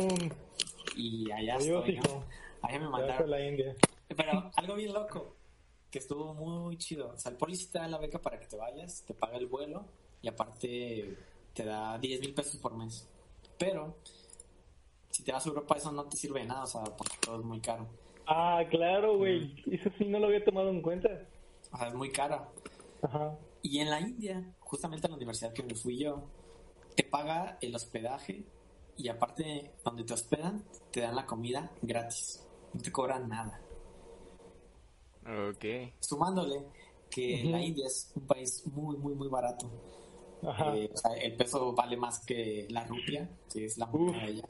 Y allá estoy. Allá me mandaron. la India. Pero algo bien loco, que estuvo muy chido. O sea, el policía te da la beca para que te vayas, te paga el vuelo y aparte te da 10 mil pesos por mes. Pero si te vas a Europa eso no te sirve de nada, o sea, porque todo es muy caro. Ah, claro, güey. Eso sí no lo había tomado en cuenta. O sea, es muy caro. Ajá. Y en la India, justamente en la universidad que me fui yo, te paga el hospedaje y aparte donde te hospedan, te dan la comida gratis. No te cobran nada. Ok. sumándole que la India es un país muy, muy, muy barato. Ajá. Eh, o sea, el peso vale más que la rupia, que es la moneda de allá.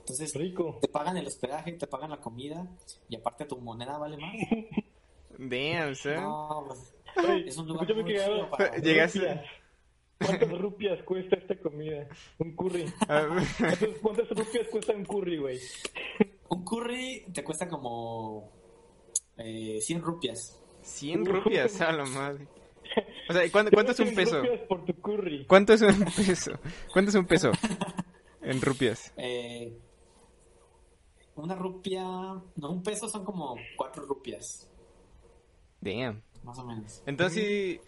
Entonces, Rico. te pagan el hospedaje, te pagan la comida y aparte tu moneda vale más. Damn. No, pues, Oye, es un lugar muy que chido para... Llegaste-. ¿Cuántas rupias cuesta esta comida? Un curry. ¿Cuántas, rupias cuesta un curry, güey? Un curry te cuesta como eh, 100 rupias. 100 rupias, a la madre. O sea, ¿cuánto, cuánto es un peso? rupias por tu curry. ¿Cuánto es un peso? ¿Cuánto es un peso? En rupias. Eh, una rupia, no, un peso son como 4 rupias, Damn. más o menos. Entonces, sí,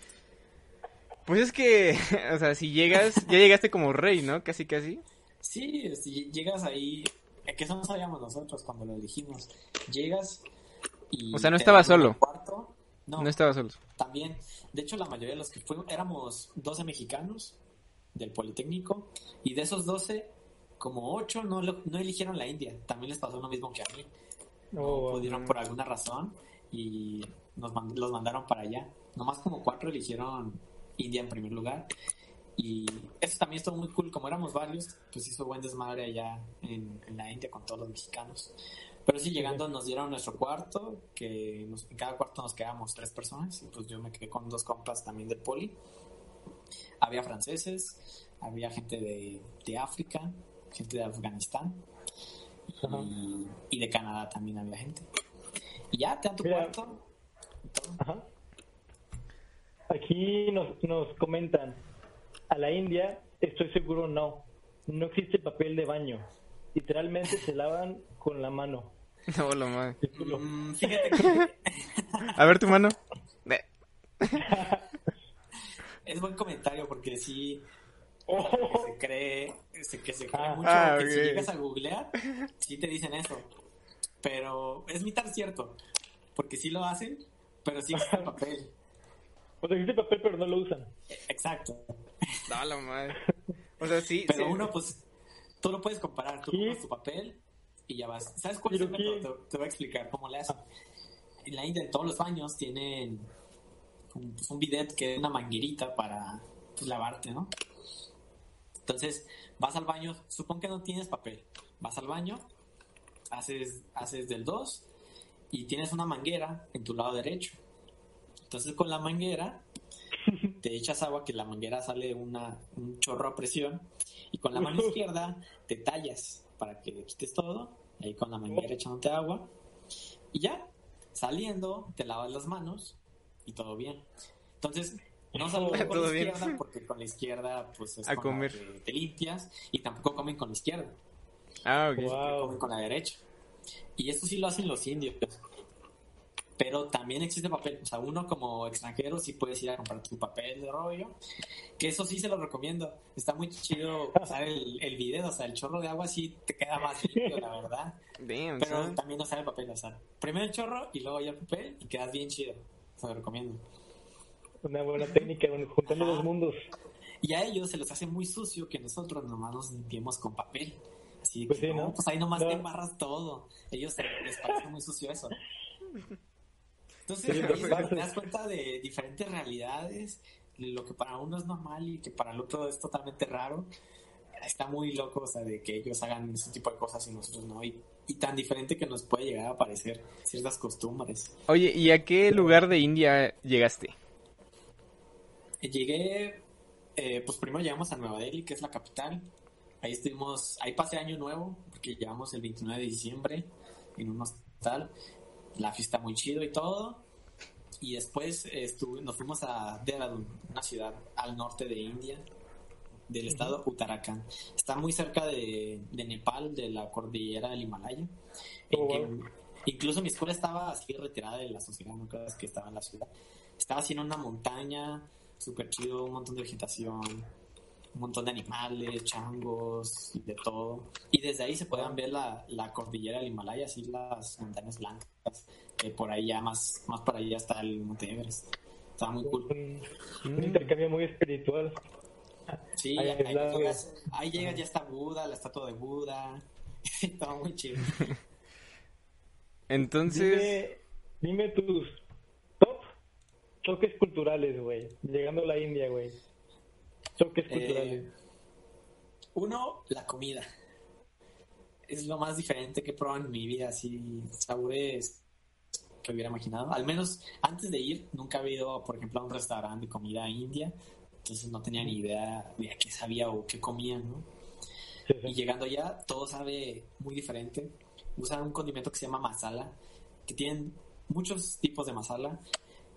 pues es que, o sea, si llegas, ya llegaste como rey, ¿no? Casi, casi. Sí, si llegas ahí, que eso no sabíamos nosotros cuando lo elegimos. Llegas y. O sea, no estaba solo. Cuarto. No, No estaba solo. también. De hecho, la mayoría de los que fuimos éramos 12 mexicanos del Politécnico y de esos 12, como 8 no, lo- no eligieron la India. También les pasó lo mismo que a mí. No Oh, pudieron por alguna razón y nos mand- los mandaron para allá. Nomás como 4 eligieron India en primer lugar. Y eso también estuvo muy cool, como éramos varios, pues hizo buen desmadre allá en, en la India con todos los mexicanos. Pero sí, llegando nos dieron nuestro cuarto, que nos- en cada cuarto nos quedábamos tres personas, y pues yo me quedé con dos compas también del poli. Había franceses, había gente de, de África, gente de Afganistán, y, y de Canadá también había gente. Y ya, te dan tu Mira. cuarto. Ajá. Aquí nos, nos comentan, a la India estoy seguro no, no existe papel de baño, literalmente se lavan con la mano. No, madre. Culo. Mm, fíjate que A ver tu mano. Es buen comentario porque sí Oh, que se cree, se- que se cree Ah. mucho Ah, que si llegas a googlear, sí te dicen eso. Pero es mitad cierto, porque sí lo hacen, pero sí existe el papel. O sea, existe papel pero no lo usan. Exacto. No, la madre. O sea, sí. Pero sí. uno, pues, tú lo puedes comparar. Tú Sí. compras tu papel y ya vas. ¿Sabes cuál es el método? Te, te voy a explicar cómo le hacen. En la India, en todos los baños, tienen un, pues, un bidet que es una manguerita para pues, lavarte, ¿no? Entonces, vas al baño, supón que no tienes papel. Vas al baño, haces, haces del 2 y tienes una manguera en tu lado derecho. Entonces, con la manguera, te echas agua, que la manguera sale una, un chorro a presión, y con la mano izquierda te tallas para que quites todo, ahí con la manguera echándote agua, y ya, saliendo, te lavas las manos y todo bien. Entonces, no salgo con la bien. izquierda, porque con la izquierda pues es A con la comer. que te limpias, y tampoco comen con la izquierda Ah, ok. Wow. comen con la derecha. Y esto sí lo hacen los indios. Pero también existe papel. O sea, uno como extranjero sí puedes ir a comprar tu papel de rollo. Que eso sí se lo recomiendo. Está muy chido usar el, el video. O sea, el chorro de agua sí te queda más limpio, la verdad. Damn, Pero son. también usar el papel. O sea, primero el chorro y luego ya el papel y quedas bien chido. Se lo recomiendo. Una buena técnica, bueno, juntando Ajá. los mundos. Y a ellos se les hace muy sucio que nosotros nomás nos limpiemos con papel. Así Pues que sí, no, ¿no? pues ahí nomás No. te embarras todo. Ellos se- les parece muy sucio eso. Entonces, Sí, ahí te das cuenta de diferentes realidades, lo que para uno es normal y que para el otro es totalmente raro. Está muy loco, o sea, de que ellos hagan ese tipo de cosas y nosotros no. Y, y tan diferente que nos puede llegar a parecer ciertas costumbres. Oye, ¿y a qué lugar de India llegaste? Llegué, eh, pues primero llegamos a Nueva Delhi, que es la capital. Ahí estuvimos, ahí pasé año nuevo, porque llegamos el 29 de diciembre en un hostal. La fiesta muy chido y todo. Y después eh, estuve, nos fuimos a Dehradun, una ciudad al norte de India, del estado Uttarakhand. Está muy cerca de, de Nepal, de la cordillera del Himalaya. en Oh, que incluso mi escuela estaba así retirada de la sociedad, no que estaba en la ciudad. Estaba así en una montaña, súper chido, un montón de vegetación, un montón de animales, changos, y de todo. Y desde ahí se podían ver la, la cordillera del Himalaya, así las montañas blancas, que por ahí ya más, más para allá está el Monte Everest. Estaba muy cool. Un, un intercambio muy espiritual. Sí, Ahí ahí, llegas, ahí llegas, ya está Buda, la estatua de Buda. Estaba muy chido. Entonces, Dime, dime tus top choques culturales, güey. Llegando a la India, güey. Choques Eh. Uno, la comida. Es lo más diferente que he probado en mi vida, así, sabores que hubiera imaginado. Al menos antes de ir, nunca había ido, por ejemplo, a un restaurante de comida india, entonces no tenía ni idea de a qué sabía o qué comían, ¿no? Sí, sí. Y llegando allá, todo sabe muy diferente. Usan un condimento que se llama masala, que tienen muchos tipos de masala,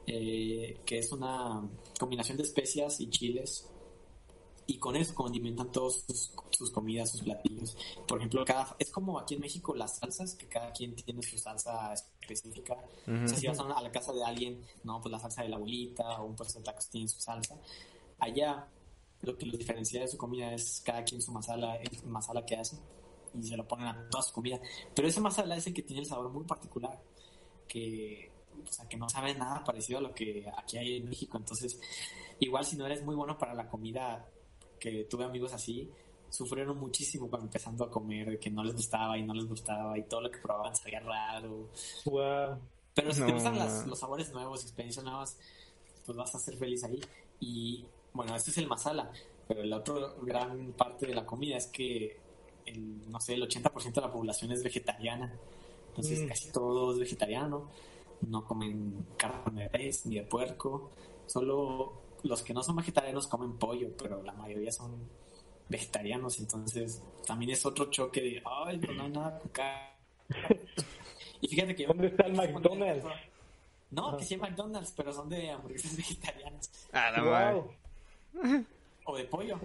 eh, que es una combinación de especias y chiles. Y con eso condimentan todas sus, sus comidas, sus platillos. Por ejemplo, cada, es como aquí en México las salsas, que cada quien tiene su salsa específica. Ujú. O sea, si vas a la casa de alguien, no, pues la salsa de la abuelita o un puesto de tacos tiene su salsa. Allá, lo que los diferencia de su comida es cada quien su masala, el masala que hace y se lo ponen a toda su comida. Pero ese masala es el que tiene el sabor muy particular, que, o sea, que no sabe nada parecido a lo que aquí hay en México. Entonces, igual si no eres muy bueno para la comida, que tuve amigos así, sufrieron muchísimo cuando empezando a comer, de que no les gustaba y no les gustaba y todo lo que probaban sabía raro. Wow. Pero si te No, gustan las- los sabores nuevos, experiencias nuevas, pues vas a ser feliz ahí. Y bueno, este es el masala. Pero la otra gran parte de la comida es que, el, no sé, el 80% de la población es vegetariana. Entonces Mm. casi todo es vegetariano. No comen carne de res ni de puerco. Solo los que no son vegetarianos comen pollo, pero la mayoría son vegetarianos. Entonces también es otro choque de, ay, pues no hay nada con carne". Y fíjate que... ¿Dónde está el McDonald's? No, que sí hay McDonald's, pero son de hamburguesas vegetarianas Ah, la madre. Wow. o de pollo.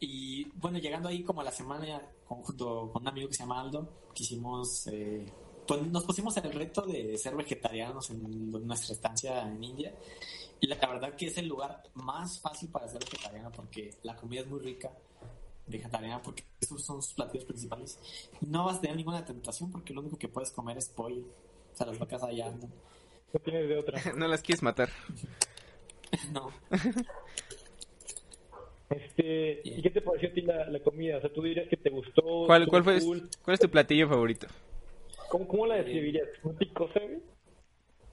Y bueno, llegando ahí como a la semana, con- junto con un amigo que se llama Aldo, quisimos, eh, pues nos pusimos el reto de ser vegetarianos en nuestra estancia en India. Y la verdad que es el lugar más fácil para ser vegetariano porque la comida es muy rica, vegetariana, porque esos son sus platillos principales. No vas a tener ninguna tentación porque lo único que puedes comer es pollo. O sea, las vacas allá andan. No tienes de otra. No las quieres matar. No, Este, ¿Y qué te pareció a ti la, la comida? O sea, tú dirías que te gustó. ¿Cuál, cuál, fue, cool. ¿Cuál es tu platillo favorito? ¿Cómo, cómo la describirías? ¿Un picosa, güey?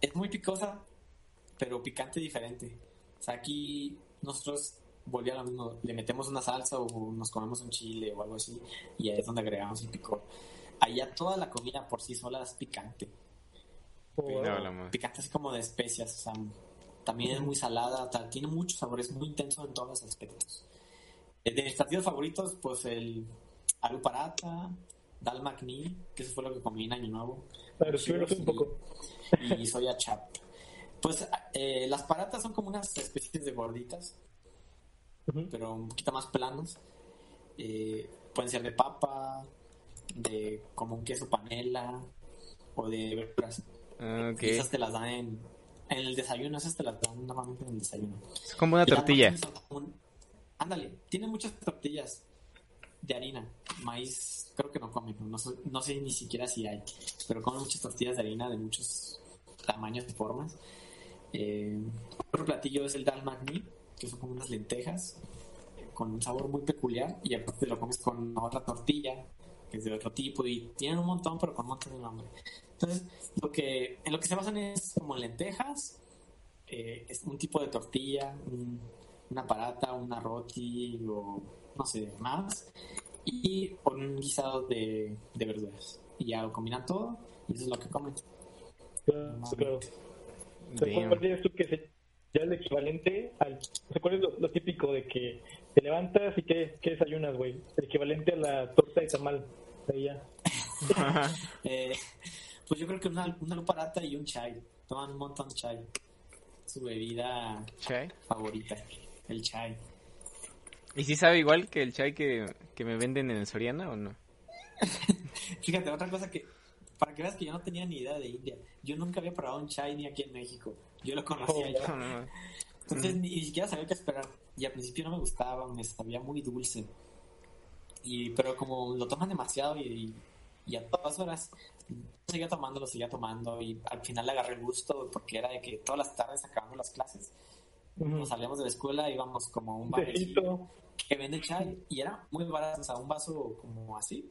es muy picosa, pero picante diferente. O sea, aquí nosotros volví a lo mismo, le metemos una salsa o nos comemos un chile o algo así, y ahí es donde agregamos el picor. Allá toda la comida por sí sola es picante. No. Picante así como de especias, o sea, también es muy salada, o sea, tiene muchos sabores, muy intenso en todos los aspectos. Eh, De mis platillos favoritos, pues el aloo paratha, dal makhni, que eso fue lo que comí en Año Nuevo. A ver, descríbenos un poco. Y soya chap. Pues eh, las paratas son como unas especies de gorditas, pero un poquito más planos. Eh, pueden ser de papa, de como un queso panela o de verduras. Ah, Ok. Y esas te las dan en, en el desayuno, esas te las dan normalmente en el desayuno. Es como una Y tortilla. un- Ándale, tiene muchas tortillas de harina. Maíz, creo que no comen, no sé, no sé ni siquiera si hay, pero comen muchas tortillas de harina de muchos tamaños y formas. Eh, otro platillo es el dal makhni, que son como unas lentejas eh, con un sabor muy peculiar y aparte lo comes con otra tortilla que es de otro tipo y tienen un montón pero con un montón de nombre. Entonces, lo que, en lo que se basan es como en lentejas, eh, es un tipo de tortilla, un- una parata, una roti o no sé, más, y un guisado de, de verduras. Y ya lo combinan todo y eso es lo que comen. Claro, claro. ¿Cuál dirías tú que es ya el equivalente al... O sea, ¿cuál es lo, lo típico de que te levantas y qué, qué desayunas, güey? El equivalente a la torta de tamal. De allá. Eh, pues yo creo que una, una luparata y un chai. Toman un montón de chai. Su bebida ¿Chai? favorita, el chai. ¿Y si sabe igual que el chai que, que me venden en el Soriana o no? Fíjate, otra cosa que, para que veas que yo no tenía ni idea de India. Yo nunca había probado un chai ni aquí en México. Yo lo conocía Oh. No, no. Entonces ni, ni siquiera sabía qué esperar. Y al principio no me gustaba, me sabía muy dulce. Y, pero como lo toman demasiado y, y a todas horas, seguía tomando, lo seguía tomando. Y al final le agarré el gusto porque era de que todas las tardes acabando las clases. Nos salíamos de la escuela, íbamos como a un Un bar tecito. que vende chai. Y era muy barato, o sea, un vaso como así.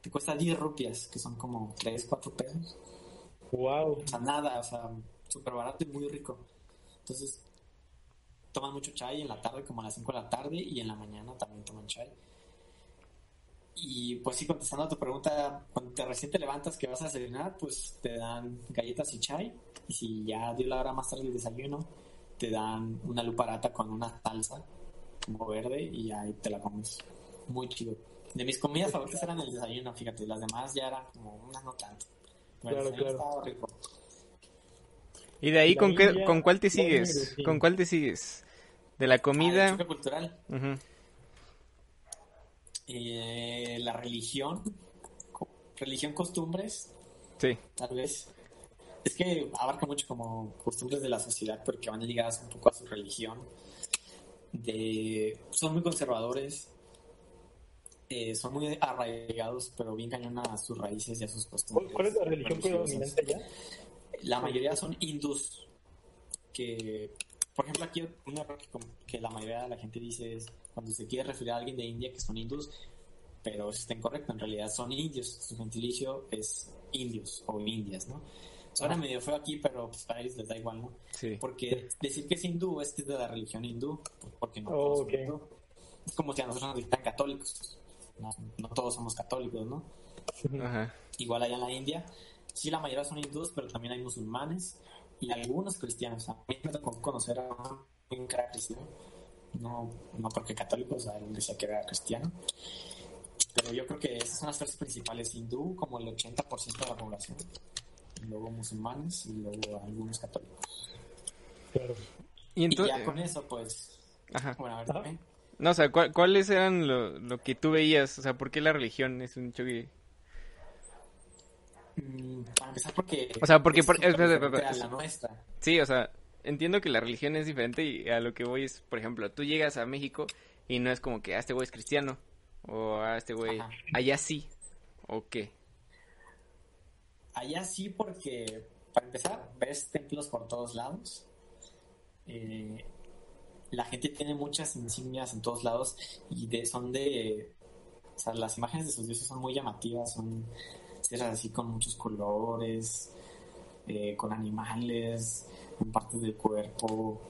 Te cuesta 10 rupias, que son como 3, 4 pesos. Wow. O sea, nada, o sea, súper barato y muy rico. Entonces, toman mucho chai en la tarde, como a las 5 de la tarde, y en la mañana también toman chai. Y pues sí, contestando a tu pregunta, cuando te recién te levantas que vas a desayunar, pues te dan galletas y chai. Y si ya dio la hora más tarde del desayuno, te dan una luparata con una salsa como verde y ahí te la comes. Muy chido. De mis comidas favoritas eran el desayuno, fíjate, las demás ya eran como unas no tanto. Pero el Claro, desayuno claro. estaba rico. ¿Y de ahí La con, qué, con cuál te sigues? Sí. ¿Con cuál te sigues? ¿De la Ah, el comida? cultural. Eh, la religión, religión, costumbres, Sí. tal vez. Es que abarca mucho como costumbres de la sociedad porque van ligadas un poco a su religión. De, son muy conservadores, eh, son muy arraigados, pero bien cañón a sus raíces y a sus ¿Cuál, costumbres. cuál es la religión predominante allá? La mayoría son hindús, que, por ejemplo, aquí una que, que la mayoría de la gente dice es cuando se quiere referir a alguien de India que son hindús, pero eso está incorrecto, en realidad son indios, su gentilicio es indios o indias, ¿no? Suena medio feo aquí, pero pues para ellos les da igual, ¿no? Sí. Porque decir que es hindú es que es de la religión hindú, pues, porque no Oh, todos ok. son hindú. Es como si a nosotros nos dijeran católicos. No, no todos somos católicos, ¿no? Ajá. Igual allá en la India, sí la mayoría son hindúes, pero también hay musulmanes y algunos cristianos. A mí me tocó conocer a un que era cristiano, no, no porque católico, o sea, él decía que era cristiano. Pero yo creo que esas son las tres principales, hindú como el 80% de la población, y luego musulmanes y luego algunos católicos. Claro. Y Y entonces... ya con eso, pues, Ajá. bueno, a ver, Ajá. No, o sea, ¿cuál- ¿cuáles eran lo, lo que tú veías? O sea, ¿por qué la religión es un choque? Mm, para empezar porque... O sea, porque es por- la nuestra. Sí, o sea, entiendo que la religión es diferente y a lo que voy es, por ejemplo, tú llegas a México y no es como que, ah, este güey es cristiano o ah, este güey, Ajá. allá sí, o qué. Allá sí, porque para empezar, ves templos por todos lados. Eh, la gente tiene muchas insignias en todos lados y de, son de. O sea, las imágenes de sus dioses son muy llamativas, son cierras así con muchos colores, eh, con animales, con partes del cuerpo.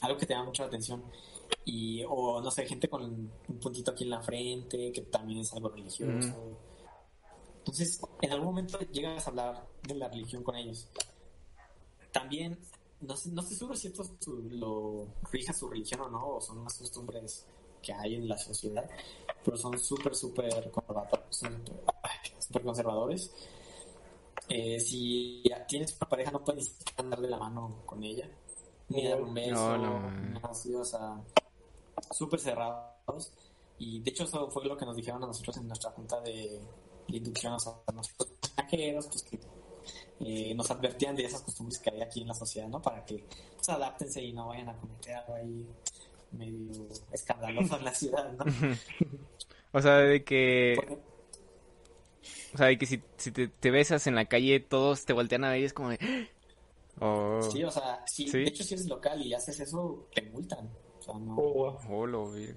Algo que te da mucha atención. Y, o no sé, gente con un puntito aquí en la frente, que también es algo religioso. Entonces, en algún momento llegas a hablar de la religión con ellos. También, no, sé, no estoy seguro si esto su- lo rija su religión o no, o son unas costumbres que hay en la sociedad, pero son súper, súper conservadores. Súper conservadores. Eh, si ya tienes una pareja, no puedes andar de la mano con ella, ni dar un beso, No, no. así, o sea, súper cerrados. Y de hecho, eso fue lo que nos dijeron a nosotros en nuestra junta de, inducción, o sea, nosotros extranjeros, pues que eh, nos advertían de esas costumbres que hay aquí en la sociedad, ¿no? Para que pues, adáptense y no vayan a cometer algo ahí medio escandaloso en la ciudad, ¿no? O sea, de que, o sea, de que si, si te, te besas en la calle, todos te voltean a ver y es como de, oh, Sí, o sea, si, Sí. de hecho si eres local y haces eso, te multan. O sea, no. Oh, wow. oh, lo vi.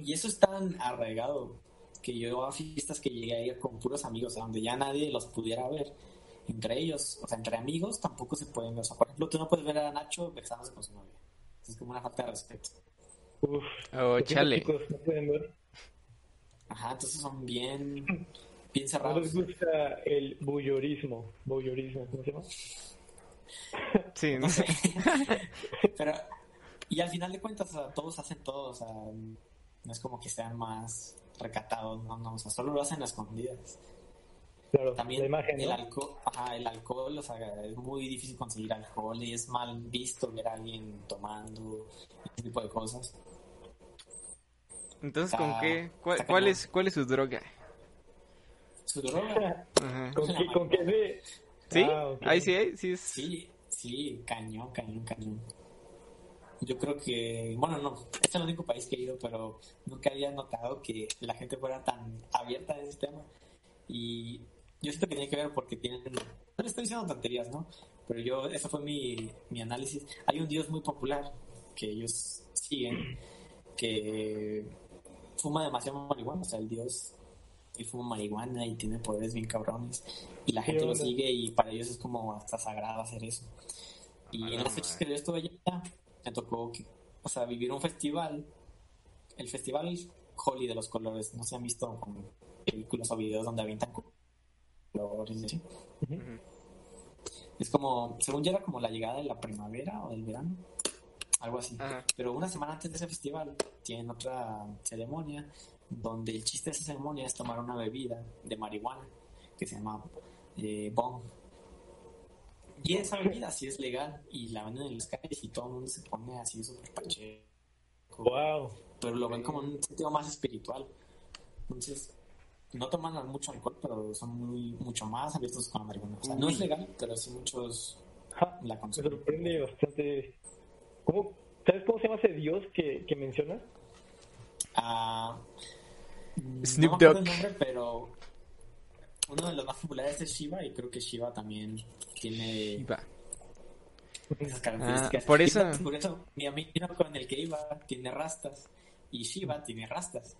Y eso es tan arraigado que yo a fiestas que llegué a ir con puros amigos, a donde ya nadie los pudiera ver. Entre ellos, o sea, entre amigos tampoco se pueden ver. O sea, por ejemplo, tú no puedes ver a Nacho besándose con su novia. Es como una falta de respeto. Uf. Oh, chale. chicos, no pueden ver. Ajá, entonces son bien, bien No cerrados. les gusta el bullorismo. Bullorismo, ¿cómo se llama? Sí, No sé. Pero, y al final de cuentas, o sea, todos hacen todo, o sea, no es como que sean más recatados, no, no, o sea, solo lo hacen a escondidas. Claro, También la imagen, el ¿no? alcohol, ajá, el alcohol, o sea, es muy difícil conseguir alcohol y es mal visto ver a alguien tomando ese tipo de cosas. Entonces, ¿con qué? ¿Cuál, cuál es, ¿Cuál es su droga? Su droga, Ajá. ¿Con qué, con qué de...? ¿Sí? Ah, ok. Ahí sí, sí es... sí, sí, cañón, cañón, cañón. Yo creo que, bueno, no, este es el único país que he ido, pero nunca había notado que la gente fuera tan abierta en ese tema. Y yo siento que tiene que ver porque tienen, no le estoy diciendo tonterías, ¿no? Pero yo, eso fue mi, mi análisis. Hay un dios muy popular que ellos siguen, que fuma demasiado marihuana, o sea, el dios, él fuma marihuana y tiene poderes bien cabrones. Y la ¿Qué gente lo sigue y para ellos es como hasta sagrado hacer eso. Y en la las fechas que yo estuve allá, me tocó que, o sea, vivir un festival, el festival Holy de los colores, no se han visto como películas o videos donde avientan colores. Es como, según yo era como la llegada de la primavera o del verano, algo así. Ajá. Pero una semana antes de ese festival tienen otra ceremonia donde el chiste de esa ceremonia es tomar una bebida de marihuana que se llama eh, bong. Y esa bebida sí es legal y la venden en las calles y todo el mundo se pone así súper pacheco. Wow. Pero lo ven como un sentido más espiritual. Entonces, no toman mucho alcohol, pero son muy, mucho más abiertos con la marihuana. O sea, no es legal, pero sí muchos Ja, la me consumen. sorprende bastante. ¿Cómo, ¿Sabes cómo se llama ese dios que, que mencionas? Ah, Snoop no me acuerdo el nombre, pero uno de los más populares es Shiva y creo que Shiva también tiene esas características. Ah, por Y eso- Por eso mi amigo con el que iba tiene rastas y Shiva tiene rastas.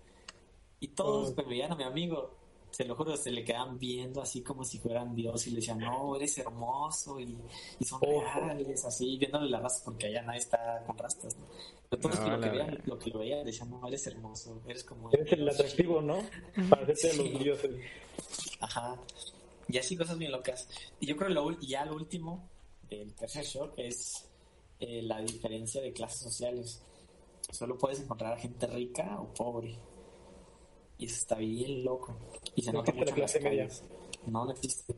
Y todos Oh. pues, veían a mi amigo se lo juro, se le quedan viendo así como si fueran Dios y le decían, no, eres hermoso y, y son Ojo. reales, así, viéndole las rastas, porque allá nadie está con rastas, ¿no? Pero todos No, que lo, que veían, lo que lo veían decían, no, eres hermoso, eres como... Eres el atractivo, ¿no? Para hacerte de los dioses. Ajá. Y así cosas bien locas. Y yo creo que lo, ya lo último del tercer shock es eh, la diferencia de clases sociales. Solo puedes encontrar a gente rica o pobre. Y eso está bien loco. Y se No nota mucho la clase media. calles. No, no existe.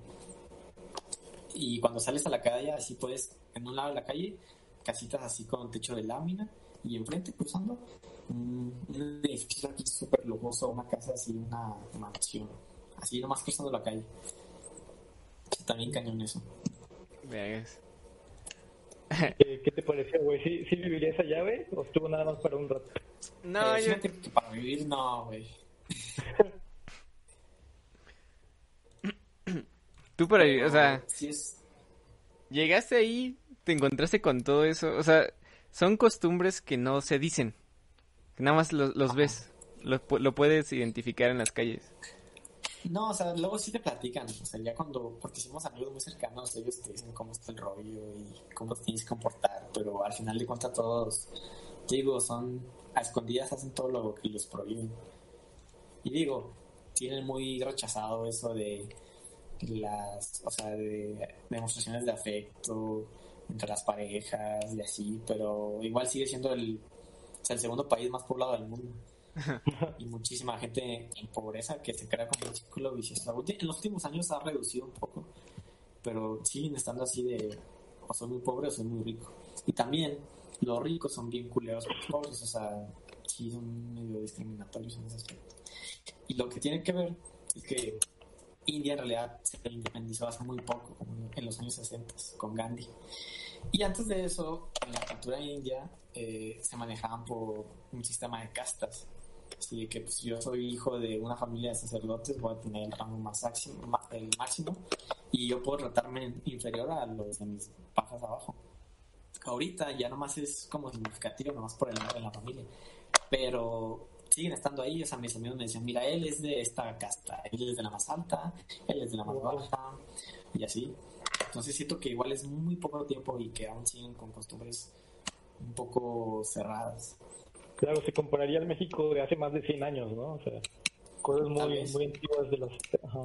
Y cuando sales a la calle, así puedes, en un lado de la calle, casitas así con techo de lámina. Y enfrente, cruzando, un, un edificio aquí súper lujoso, una casa así, una mansión. Así nomás cruzando la calle. Está bien cañón eso. Vergas. ¿Qué, qué te pareció, güey? ¿Sí, ¿Sí viviría esa llave o estuvo nada más para un rato? No, Eh, yo... que para vivir, no, güey. Tú por ahí, o sea, es... llegaste ahí, te encontraste con todo eso, o sea, son costumbres que no se dicen, nada más los, los ves, lo, lo puedes identificar en las calles. No, o sea, luego sí te platican. O sea, ya cuando... Porque hicimos amigos muy cercanos, ellos te dicen cómo está el rollo y cómo te tienes que comportar. Pero al final de cuentas todos, digo, son... A escondidas hacen todo lo que les prohíben. Y digo, tienen muy rechazado eso de las, o sea, de demostraciones de afecto entre las parejas y así, pero igual sigue siendo el, o sea, el segundo país más poblado del mundo. y muchísima gente en pobreza que se crea como un círculo vicioso. En los últimos años ha reducido un poco, pero siguen estando así de o soy muy pobre o soy muy rico. Y también los ricos son bien culeros con los pobres, o sea, sí son medio discriminatorios en ese aspecto. Y lo que tiene que ver es que India en realidad se independizó hace muy poco, en los años 60, con Gandhi. Y antes de eso, en la cultura india eh, se manejaban por un sistema de castas. Así que pues, yo soy hijo de una familia de sacerdotes, voy a tener el rango más máximo, el máximo y yo puedo tratarme inferior a los de mis pajas abajo. Ahorita ya nomás es como significativo, nomás por el de la familia. Pero siguen estando ahí, o sea, mis amigos me decían, mira, él es de esta casta, él es de la más alta, él es de la más baja, y así. Entonces siento que igual es muy poco tiempo y que aún siguen con costumbres un poco cerradas. Claro, se compararía al México de hace más de 100 años, ¿no? O sea, cosas muy, muy antiguas de los... Ajá.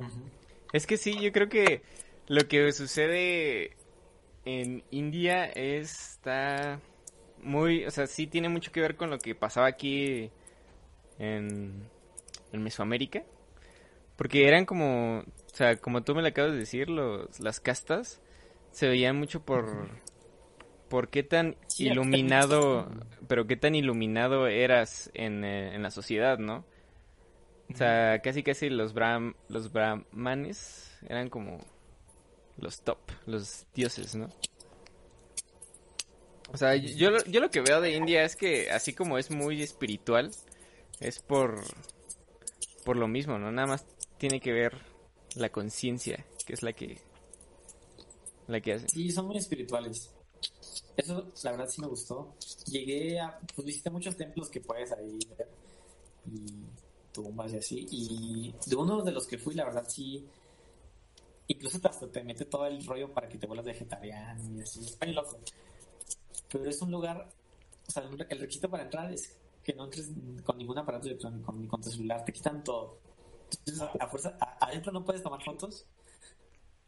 Es que sí, yo creo que lo que sucede en India está muy, o sea, sí tiene mucho que ver con lo que pasaba aquí en, en Mesoamérica. Porque eran como, o sea, como tú me lo acabas de decir, los, las castas se veían mucho por, por qué tan iluminado, pero qué tan iluminado eras en, eh, en la sociedad, ¿no? O sea, casi casi los brahm, los brahmanes eran como los top, los dioses, ¿no? O sea, yo, yo lo que veo de India es que así como es muy espiritual, es por por lo mismo, ¿no? Nada más tiene que ver la conciencia, que es la que la que hace. Sí, son muy espirituales. Eso, la verdad, sí me gustó. Llegué a. Pues visité muchos templos que puedes ahí ver. Y tumbas y así. Y de uno de los que fui, la verdad, sí. Incluso hasta te mete todo el rollo para que te vuelvas vegetariano y así. Bien loco. Pero es un lugar. O sea, el requisito para entrar es que no entres con ningún aparato electrónico ni con tu celular. Te quitan todo. Entonces, a, fuerza, adentro no puedes tomar fotos.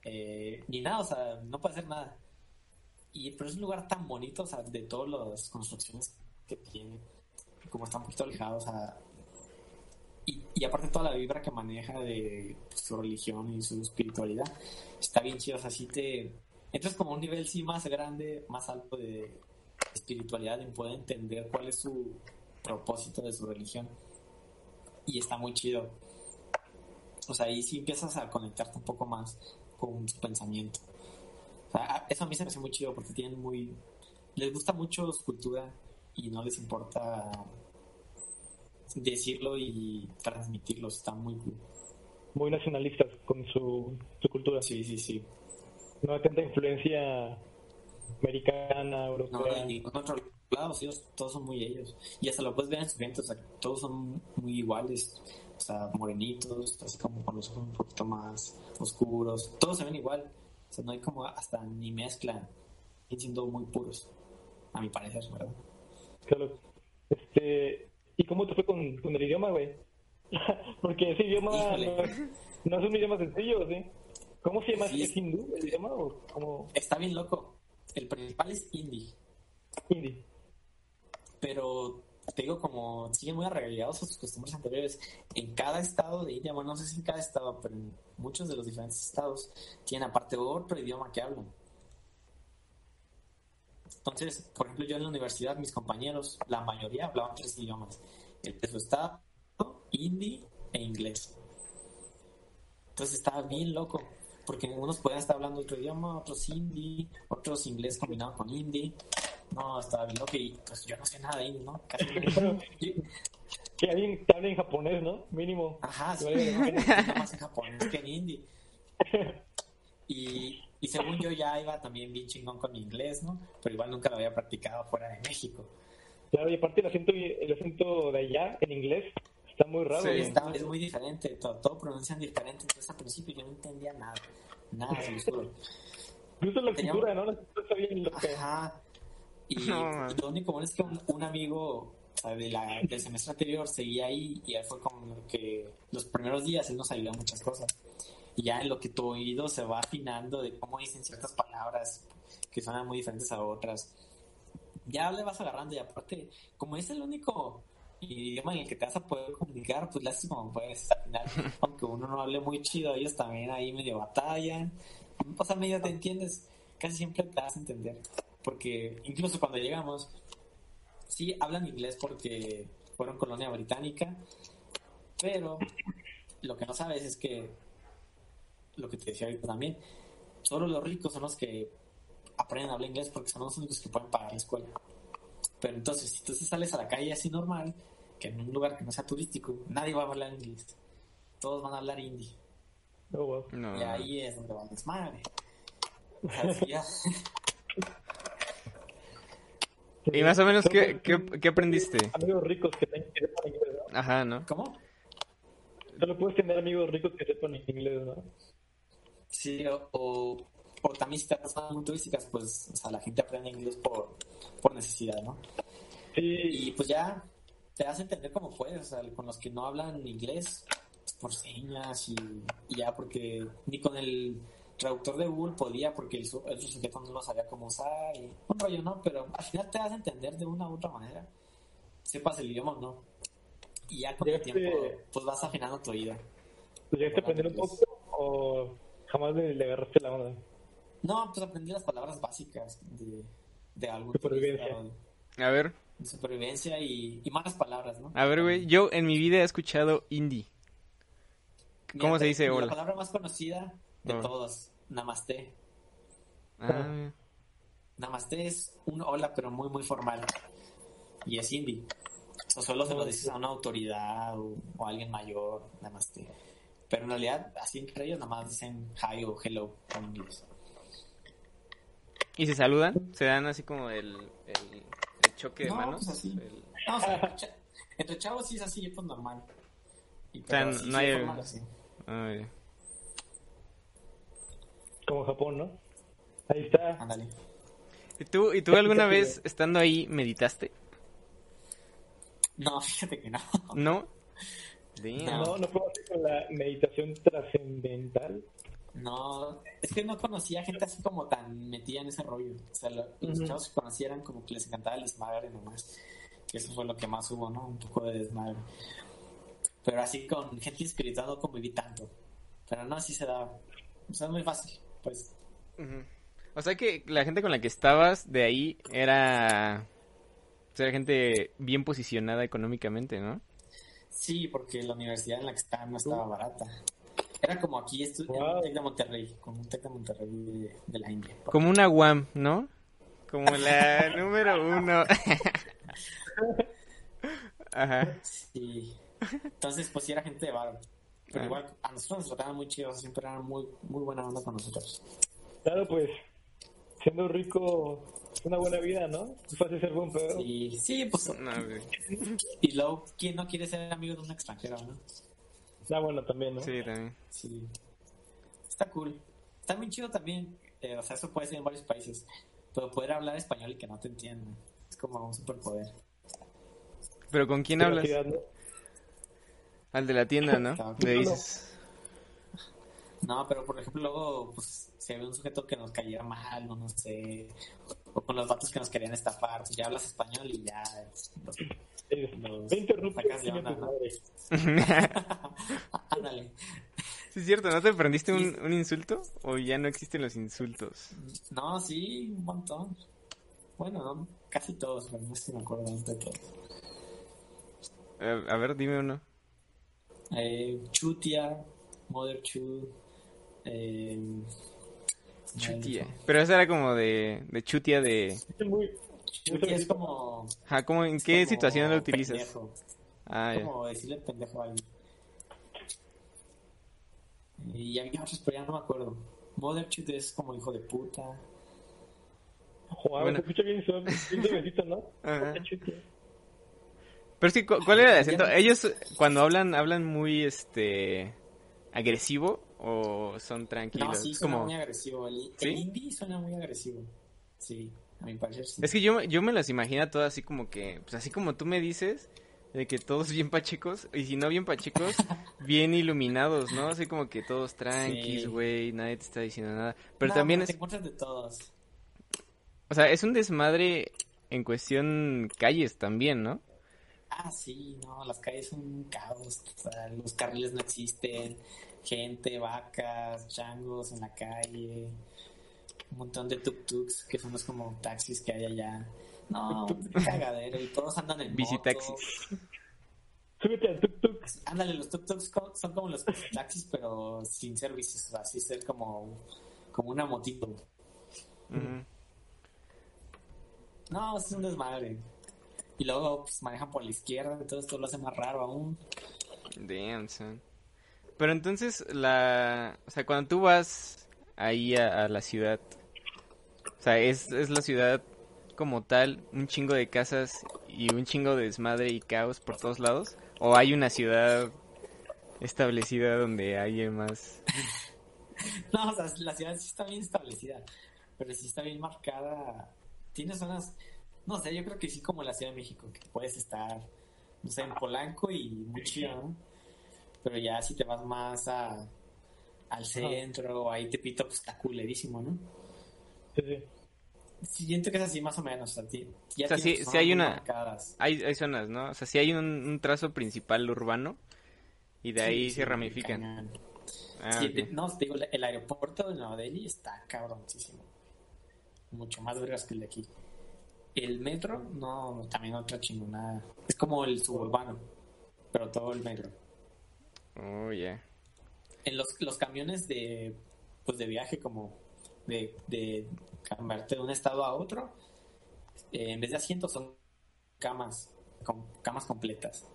eh, ni nada, o sea, no puedes hacer nada. Y, pero es un lugar tan bonito, o sea, de todas las construcciones que tiene, como está un poquito alejado, o sea, y, aparte toda la vibra que maneja de pues, su religión y su espiritualidad, está bien chido, o sea, sí te entras como a un nivel sí más grande, más alto de espiritualidad y poder entender cuál es su propósito de su religión. Y está muy chido. O sea, ahí sí empiezas a conectarte un poco más con tu pensamiento. O sea, a- eso a mí se me hace muy chido porque tienen muy... Les gusta mucho su cultura y no les importa decirlo y transmitirlo. Está muy cool. Muy nacionalistas con su, su cultura. Sí, sí, sí. No hay tanta influencia americana, No, europea. de ningún otro lados, ellos, todos son muy ellos. Y hasta lo puedes ver en su gente, o sea, todos son muy iguales, o sea, morenitos, así como con los ojos un poquito más oscuros, todos se ven igual, o sea, no hay como hasta ni mezcla, siguen siendo muy puros, a mi parecer, ¿verdad? Claro. Este, ¿y cómo te fue con, con el idioma, güey? Porque ese idioma no es, no es un idioma sencillo, ¿sí? ¿Cómo se llama? Sí. ¿Es hindú el idioma o como Está bien loco, el principal es indie, hindi? Pero te digo como siguen muy arraigados a sus costumbres anteriores. En cada estado de India, bueno, no sé si en cada estado, pero en muchos de los diferentes estados tienen aparte otro idioma que hablan. Entonces, por ejemplo, yo en la universidad, mis compañeros, la mayoría hablaban tres idiomas. El de su estado, hindi e inglés. Entonces estaba bien loco, porque unos podían estar hablando otro idioma, otros hindi, otros inglés combinado con hindi. No, estaba bien loco y pues yo no sé nada de hindi, ¿no? Casi no- Que alguien que hable en japonés, ¿no? Mínimo. Ajá, sí, entiendo más en japonés que en hindi. Y, y según yo ya iba también bien chingón con mi inglés, ¿no? Pero igual nunca lo había practicado fuera de México. Claro, y aparte el acento, el acento de allá en inglés está muy raro. Sí. Está- es muy diferente, todo, todo pronuncian diferente. Entonces al principio yo no entendía nada. Nada, se los juro. Incluso la Teníamos- escritura, ¿no? La escritura está bien loca. Ajá. Y No, lo único bueno es que un, un amigo de la, del semestre anterior seguía ahí y él fue como que los primeros días él nos ayudó en muchas cosas. Y ya en lo que tu oído se va afinando de cómo dicen ciertas palabras que suenan muy diferentes a otras. Ya le vas agarrando y aparte, como es el único idioma en el que te vas a poder comunicar, pues le haces como puedes al final. Aunque uno no hable muy chido, ellos también ahí medio batallan. O sea, medio te entiendes, casi siempre te vas a entender. Porque incluso cuando llegamos, sí hablan inglés porque fueron colonia británica, pero lo que no sabes es que, lo que te decía ahorita también, solo los ricos son los que aprenden a hablar inglés porque son los únicos que pueden pagar la escuela. Pero entonces, si tú sales a la calle así normal, que en un lugar que no sea turístico, nadie va a hablar inglés. Todos van a hablar hindi. Oh, wow. No. Y ahí es donde va el desmadre. O sea, sí, ya- ¿Y más o menos qué, qué, aprendiste? Amigos ricos que, sepan inglés, ¿no? Ajá, ¿no? ¿Cómo? Solo puedes tener amigos ricos que sepan inglés, ¿no? Sí, o, o, o también si te vas a muy turísticas, pues o sea, la gente aprende inglés por, por necesidad, ¿no? Sí, Y pues ya te das a entender como puedes, o sea, con los que no hablan inglés, pues, por señas y, y ya, porque ni con el traductor de Google podía, porque el, el otro sujeto no lo sabía cómo usar, y un rollo, ¿no? Pero al final te das a entender de una u otra manera, sepas el idioma o no. Y ya con el tiempo, pues vas afinando tu oído. ¿pues ¿Llegaste a aprender un poco o jamás le, le agarraste la onda? No, pues aprendí las palabras básicas de, de algún Supervivencia. A ver, de supervivencia y, y malas palabras, ¿no? a ver, güey. Yo en mi vida he escuchado indie. ¿Cómo se dice La hola? palabra más conocida de Ah. todos, namaste. Ah, Namaste es un hola, pero muy, muy formal. Y es indie. O solo se lo dices a una autoridad o, o a alguien mayor, namaste. Pero en realidad, así entre ellos, nada más dicen hi o hello en inglés. ¿Y se saludan? ¿Se dan así como el, el, el choque de No, manos? pues así. El- No, o sea, entre cha- entre chavos sí es así, pues normal. Y, sea, pero sí, no sí, hay- formal, así. Ya. Como Japón, ¿no? Ahí está. Ándale. ¿Y tú, ¿Y tú alguna vez estando ahí meditaste? No, fíjate que no. ¿No? Damn. No, no puedo hacer con la meditación trascendental. No, es que no conocía gente así como tan metida en ese rollo. O sea, lo- los chavos que conocía eran como que les encantaba el desmadre nomás. Que eso fue lo que más hubo, ¿no? Un poco de desmadre. Pero así con gente espiritual no conviví tanto. Pero no, así se daba. O sea, es muy fácil, pues. O sea que la gente con la que estabas de ahí era... o sea, Era gente bien posicionada económicamente, ¿no? Sí, porque la universidad en la que estaba no estaba barata. Era como aquí, en un TEC de Monterrey, como un TEC de Monterrey de, de la India. Como una guam, ¿no? Como la número uno. Ajá. Sí. Entonces, pues sí era gente de bar. Pero igual, a nosotros nos trataban muy chidos, siempre eran muy, muy buena onda con nosotros. Claro, pues, siendo rico una buena vida, ¿no? Es fácil ser buen pedo. Y sí, pues. No. Y luego, ¿quién no quiere ser amigo de un extranjero, no? Ah, bueno, también, ¿no? Sí, también. Sí. Está cool. Está muy chido también. eh, o sea, eso puede ser en varios países. Pero poder hablar español y que no te entiendan. Es como un superpoder. Pero ¿con quién hablas? Al de la tienda, ¿no? Le dices... No, pero por ejemplo, luego, pues, si había un sujeto que nos cayera mal, o no sé. O con los vatos que nos querían estafar. Pues ya hablas español y ya. los- Eh, los 20 rupias sacas de tiene onda, tu ¿no? madre. Ándale. Sí, es cierto, ¿no te aprendiste un, un insulto? ¿O ya no existen los insultos? No, sí, un montón. Bueno, no, casi todos, pero no es que me acuerdo de todos. A ver, dime uno. Eh, Chutia, Mother Chu, eh, Chutia. Pero esa era como de, de chutia de... Es. Chutia es como. Ajá, ¿cómo, ¿en qué como situación lo utilizas? pendejo. Ah, ya. como decirle pendejo a alguien. Y había otros, pero ya no me acuerdo. Mother Chut es como hijo de puta. Joder, Bueno. se escucha bien suavecito, ¿no? Ajá. Qué chuti. Pero sí, ¿cu- ¿cuál era el acento? ¿Ellos cuando hablan, hablan muy, este, agresivo o son tranquilos? No, sí, suena como... muy agresivo. El, ¿Sí? el indie suena muy agresivo. Sí, a mi parecer sí. Es que yo, yo me las imagino todas así como que, pues así como tú me dices, de que todos bien pachecos, y si no bien pachecos, bien iluminados, ¿no? Así como que todos tranquis, Sí. güey, nadie te está diciendo nada. Pero No, también Te es, encuentras de todos. o sea, es un desmadre en cuestión calles también, ¿no? Ah, sí, no, las calles son un caos. O sea, los carriles no existen. Gente, vacas, changos en la calle. Un montón de tuk-tuks, que son los como taxis que hay allá. No, cagadero. Y todos andan en Bicitaxis. Súbete al tuk-tuk. Ándale, los tuk-tuks son como los taxis, pero sin servicios. O sea, así ser como, como una motito. No, es un desmadre. Y luego pues, manejan por la izquierda, entonces todo lo hace más raro aún. Damn, son. Pero entonces, la... O sea, cuando tú vas ahí a, a la ciudad, o sea, ¿es, es la ciudad como tal, un chingo de casas y un chingo de desmadre y caos por todos lados? ¿O hay una ciudad establecida donde hay más... No, o sea, la ciudad sí está bien establecida, pero sí está bien marcada. Tiene zonas, no sé, yo creo que sí como la Ciudad de México, que puedes estar, no sé, en Polanco y muy chido, ¿no? Pero ya si te vas más a, al centro, ahí te pito, pues está culerísimo, ¿no? Sí, sí. Siento que es así más o menos, sea, ti- ya O sea, sí- sí hay una-. Hay, hay zonas, ¿no? O sea, sí hay un, un trazo principal urbano y de ahí Sí, se ramifican. Ah, te- no, te digo, el aeropuerto de Nueva Delhi está cabroncísimo. Mucho más vergas que el de aquí. El metro, no, también otra chingonada. Es como el suburbano, pero todo el metro. Oh, ya. En los, los camiones de, pues de viaje, como de, de cambiarte de un estado a otro, eh, en vez de asientos son camas, con, camas completas.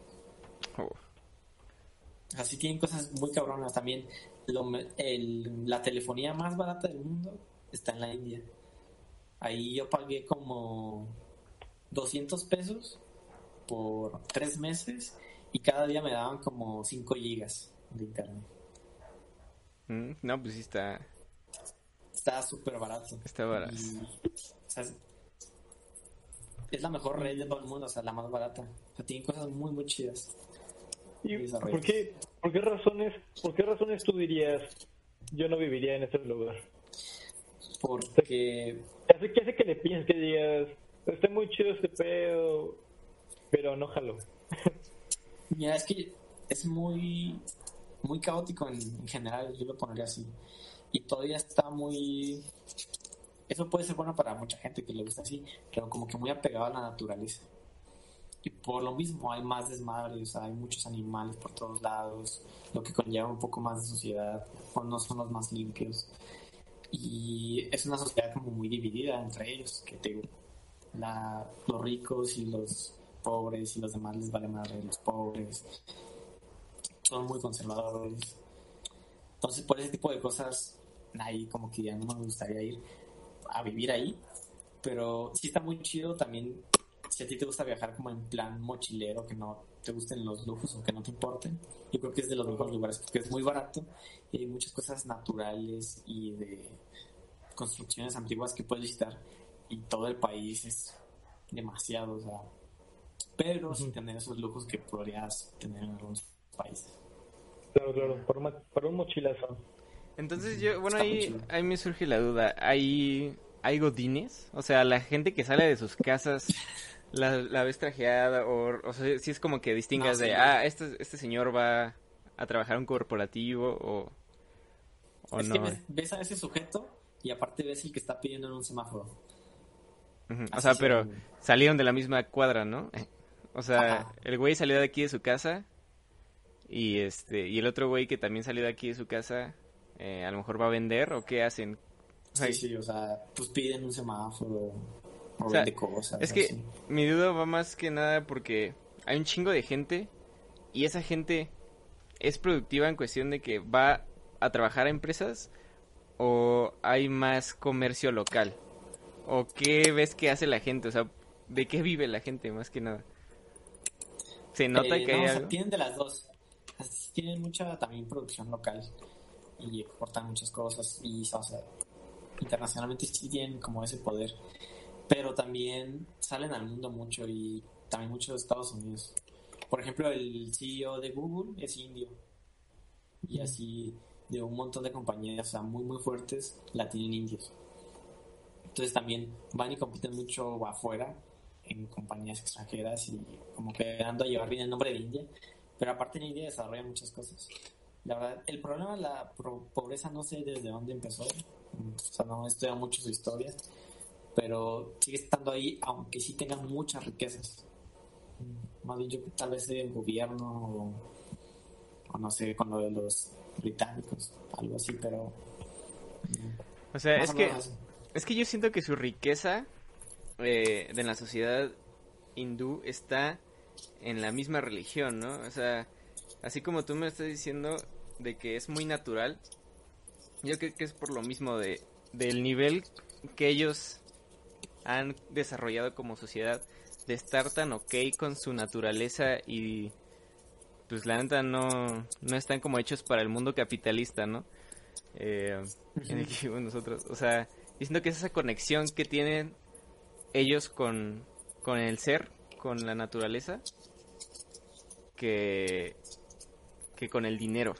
Oh. O sea, sí tienen cosas muy cabronas también. Lo el- la telefonía más barata del mundo está en la India. Ahí yo pagué como 200 pesos por tres meses y cada día me daban como 5 gigas de internet. Mm, No, pues sí está, Está súper barato. está barato. Y, o sea, es- la mejor red de todo el mundo, o sea, la más barata. O sea, tienen cosas muy, muy chidas. ¿Y por qué, por qué razones, por qué razones tú dirías yo no viviría en este lugar? Porque ¿Qué hace, qué hace que le pienses que digas está muy chido este pedo, pero no? Mira, es que es muy, muy caótico en, en general, yo lo pondría así. Y todavía está muy... Eso puede ser bueno para mucha gente que le gusta así, pero como que muy apegado a la naturaleza. Y por lo mismo hay más desmadre, o sea, hay muchos animales por todos lados, lo que conlleva un poco más de sociedad, o no son los más limpios. Y es una sociedad como muy dividida entre ellos, que te, la, los ricos y los pobres y los demás les vale madre los pobres. Son muy conservadores. Entonces, por ese tipo de cosas, ahí como que ya no me gustaría ir a vivir ahí. Pero sí está muy chido también si a ti te gusta viajar como en plan mochilero, que no te gusten los lujos o que no te importen. Yo creo que es de los mejores lugares porque es muy barato y hay muchas cosas naturales y de construcciones antiguas que puedes visitar y todo el país es demasiado, o sea, pero sin tener esos lujos que podrías tener en algunos países. Claro, claro, por, por un mochilazo. Entonces yo, bueno, ahí, ahí me surge la duda, ¿hay, ¿hay godines? O sea, la gente que sale de sus casas la, la ves trajeada o, o sea, si es como que distingas de, ah, este, este señor va a trabajar un corporativo o, o es no. Que ves, a ese sujeto y aparte ves el que está pidiendo en un semáforo. O sea, pero salieron de la misma cuadra, ¿no? O sea, el güey salió de aquí de su casa y este y el otro güey que también salió de aquí de su casa eh, a lo mejor va a vender o qué hacen. Sí, sí, o sea, pues piden un semáforo o, vende cosas. Es que mi duda va más que nada porque hay un chingo de gente y esa gente es productiva en cuestión de que va a trabajar a empresas o hay más comercio local. ¿O qué ves que hace la gente? O sea, ¿de qué vive la gente más que nada? ¿Se nota eh, que hay algo? tienen de las dos. Tienen mucha también producción local y exportan muchas cosas y o sea, internacionalmente sí tienen como ese poder. Pero también salen al mundo mucho y también mucho de Estados Unidos. Por ejemplo, el CEO de Google es indio. Y así de un montón de compañías, o sea, muy muy fuertes, la tienen indios. Entonces también van y compiten mucho afuera en compañías extranjeras y como que dando a llevar bien el nombre de India. Pero aparte en India desarrolla muchas cosas. La verdad, el problema de la pobreza no sé desde dónde empezó. O sea, no estudio mucho su historia. Pero sigue estando ahí, aunque sí tengan muchas riquezas. Más bien yo tal vez el gobierno o, no sé, con lo de los británicos, algo así, pero... O sea, es que... Es que yo siento que su riqueza eh, de la sociedad hindú está en la misma religión, ¿no? O sea, así como tú me estás diciendo de que es muy natural, yo creo que es por lo mismo de del nivel que ellos han desarrollado como sociedad de estar tan ok con su naturaleza y pues la neta no, no están como hechos para el mundo capitalista, ¿no? Eh, nosotros, o sea, diciendo que es esa conexión que tienen ellos con, con el ser, con la naturaleza, que, que con el dinero.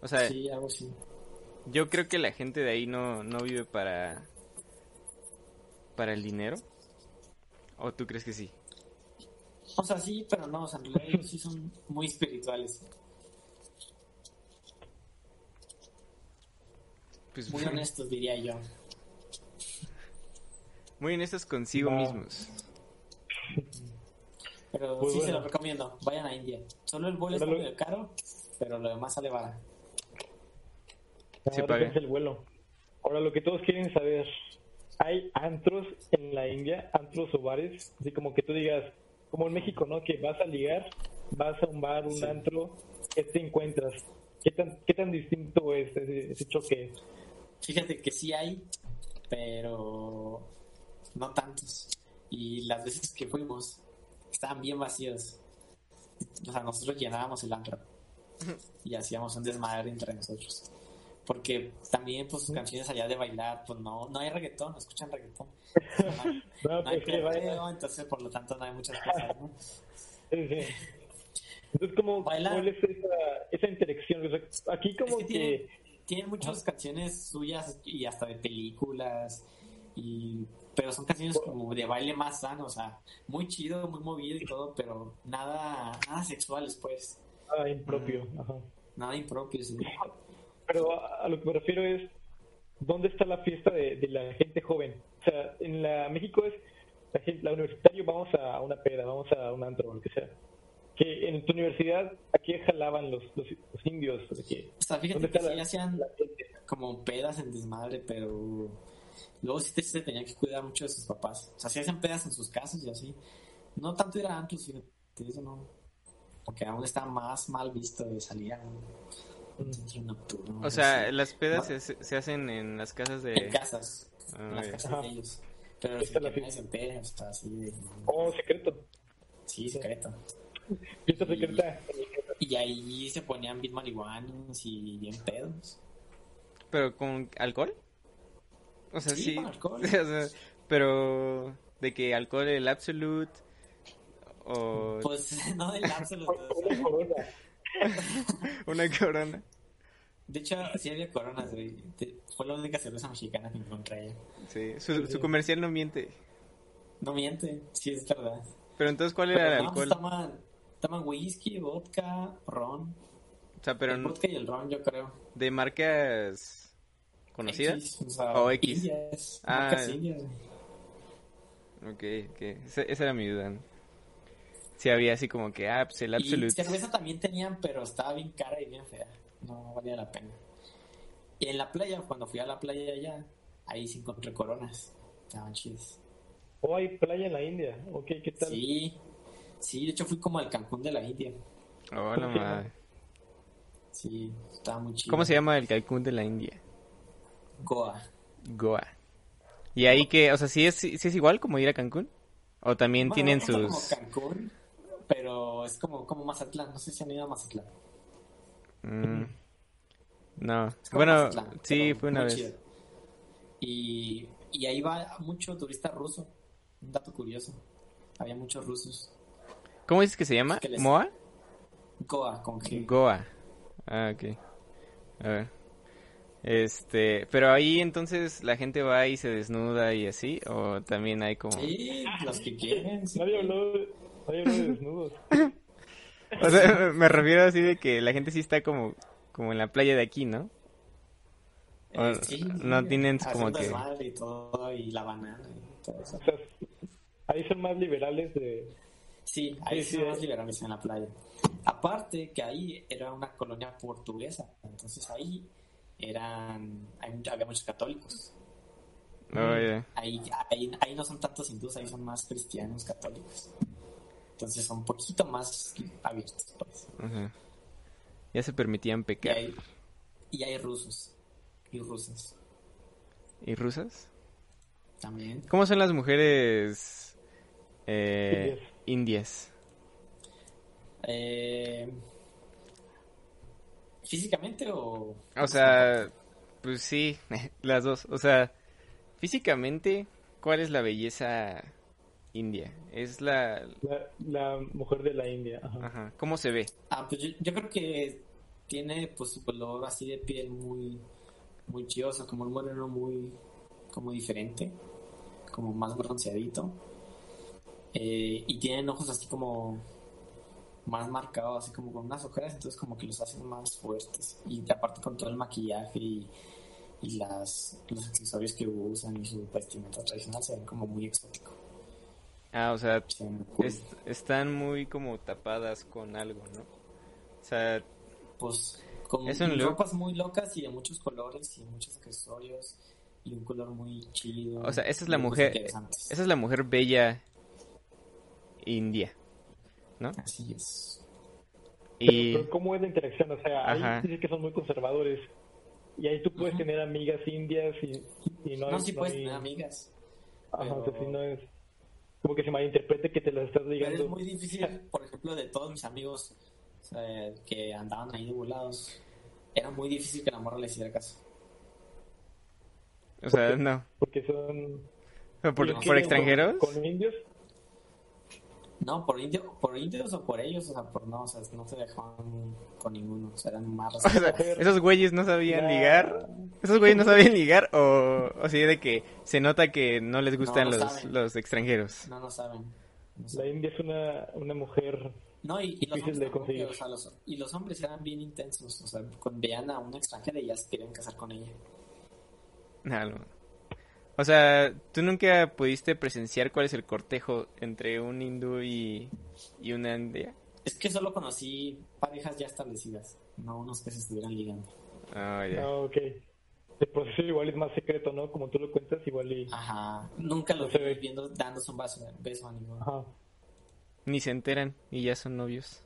O sea, yo creo que la gente de ahí no, no vive para, para el dinero. ¿O tú crees que sí? O sea, sí, pero no, o sea, ellos sí son muy espirituales. Pues, muy honestos, diría yo. Muy honestos consigo mismos. Pero sí se lo recomiendo, vayan a India. Solo el vuelo es muy caro, pero lo demás sale barato. Se paga. el vuelo. Ahora lo que todos quieren saber, ¿hay antros en la India? ¿Antros o bares? Así como que tú digas, como en México, ¿no? Que vas a ligar, vas a un bar, un antro, ¿qué te encuentras? ¿Qué tan, qué tan distinto es ese, ese choque? Fíjate que sí hay, pero no tantos. Y las veces que fuimos estaban bien vacíos. O sea, nosotros llenábamos el antro y hacíamos un desmadre entre nosotros. Porque también, pues, sus canciones allá de bailar, pues no, no hay reggaetón, no escuchan reggaetón. No, hay, no entonces, por lo tanto, no hay muchas cosas, ¿no? Entonces, ¿cómo, bailar, es esa, esa interacción? aquí como que tiene muchas canciones suyas y hasta de películas y pero son canciones como de baile más sano, o sea, muy chido, muy movido y todo, pero nada nada sexuales pues. Nada impropio, ajá. Nada impropio, sí. Pero a, lo que me refiero es ¿dónde está la fiesta de, la gente joven? O sea, en la México es la, gente, la universitario vamos a una peda, vamos a un antro, lo que sea que en tu universidad aquí jalaban los, los, indios. o sea, fíjate que sí hacían como pedas en desmadre, pero luego sí se tenían que cuidar mucho de sus papás. O sea, sí hacían pedas en sus casas y así. No tanto era antes, fíjate, eso no. Porque aún está más mal visto de salir un nocturno. O sea, las pedas No. se, se hacen en las casas En de... casas. Ah, en las casas Ajá. de ellos. Pero Esta sin es la que nadie fiesta. se entere, o sea, así de... Oh, secreto. Sí, secreto. Fiesta secreta. Y ahí se ponían bien marihuanos y bien pedos. ¿Pero con alcohol? O sea, Sí, sí. con alcohol. o sea, pero de que alcohol el absolute o Pues no o sea, Una corona. De hecho, sí había coronas, güey. Fue la única cerveza mexicana que encontré. Sí, su, su comercial no miente. No miente, sí es verdad. Pero entonces, ¿cuál era el Pero no, pues, alcohol? toman, toman whisky, vodka, ron. O sea, pero el no- vodka y el ron, yo creo. de marcas conocidas. X, o sea, O X. Ah, marcas. Ok, ok. Esa, esa era mi duda. ¿no? Sí, había así como que, ah, pues el Y absolute. cerveza también tenían, pero estaba bien cara y bien fea. No valía la pena. Y en la playa, cuando fui a la playa allá, ahí sí encontré coronas. Estaban chidas. Oh, hay playa en la India. Ok, ¿qué tal? Sí, sí, de hecho fui como al Cancún de la India. Oh, la madre. Sí, estaba muy chido. ¿Cómo se llama el Cancún de la India? Goa. Goa. ¿Y ahí que, o sea, sí es, sí es igual como ir a Cancún? ¿O también Bueno, tienen sus... como Cancún, pero es como, como Mazatlán. No sé si han ido a Mazatlán. Mm, no. Bueno, Mazatlán, sí, fue una vez. chido. Y, y ahí va mucho turista ruso. Un dato curioso. Había muchos rusos. ¿Cómo dices que se llama? Que les- ¿Moa? Goa con G. Goa. Ah, ok. A ver. Este, pero ahí entonces la gente va y se desnuda y así, o también hay como... Sí, los que quieren. sí. Nadie habló, de desnudos. O sea, me refiero así de que la gente sí está como, como en la playa de aquí, ¿no? O Eh, sí, no sí, tienen como que... y todo, y la banana y todo eso. O sea, ahí son más liberales de... Sí, ahí Sí, sí sí, son más eh. liberales en la playa. Aparte que ahí era una colonia portuguesa, entonces ahí eran, hay había muchos católicos. Ahí, ahí, ahí no son tantos hindús, ahí son más cristianos católicos. Entonces son un poquito más abiertos, pues. ajá. Ya se permitían Y pecar. hay, y hay rusos y rusas ¿Y rusas? también. ¿Cómo son las mujeres eh, indias? Eh, ¿Físicamente o...? O sea, pues sí, las dos. O sea, físicamente, ¿cuál es la belleza india? Es la... La, la mujer de la India. Ajá. Ajá. ¿Cómo se ve? Ah, pues yo, yo creo que tiene pues su color así de piel muy muy chido, o sea, como un moreno muy como diferente, como más bronceadito. Eh, y tienen ojos así como más marcados, así como con unas ojeras, entonces como que los hacen más fuertes. Y aparte con todo el maquillaje y, y las, los accesorios que usan y su vestimenta tradicional se ven como muy exótico. Ah, o sea, es- están muy como tapadas con algo, ¿no? O sea, pues con Es un ropas muy locas y de muchos colores y muchos accesorios y un color muy chido. o sea, esa es la mujer, esa es la mujer bella india, ¿no? Así es. Y, Pero ¿cómo es la interacción? O sea, ahí Ajá. dice que son muy conservadores. Y ahí tú puedes tener amigas indias y, y no, No, hay- sí no puedes hay- tener amigas. Ajá, pero- o sea, sí no es... Como que se malinterprete que te las estás Pero ligando. es muy difícil, por ejemplo, de todos mis amigos sea, que andaban ahí de volados, era muy difícil que la morra le hiciera caso. o sea, no. Porque son... ¿Por, extranjeros? Con, con indios. No, por, indio, por indios o por ellos, o sea, por no, o sea, no se dejaban con ninguno, o sea, eran más O sea, esos güeyes no sabían ligar. Esos güeyes no sabían ligar o, o sea, de que se nota que no les gustan No, no los, los extranjeros. No, no saben. No La. India es una, una mujer... No, y, y los Difícil hombres de conseguir. o sea, los- y los hombres eran bien intensos, o sea, veían a una extranjera y ya se querían casar con ella. No, no. O sea, ¿tú nunca pudiste presenciar cuál es el cortejo entre un hindú y, y una india? Es que solo conocí parejas ya establecidas, no unos que se estuvieran ligando. Ah, ya. Ah, ok. El proceso igual es más secreto, ¿no? Como tú lo cuentas, igual y... Ajá, nunca vi ve. viendo dándose un beso, beso a ninguno. Ajá. Ni se enteran y ya son novios.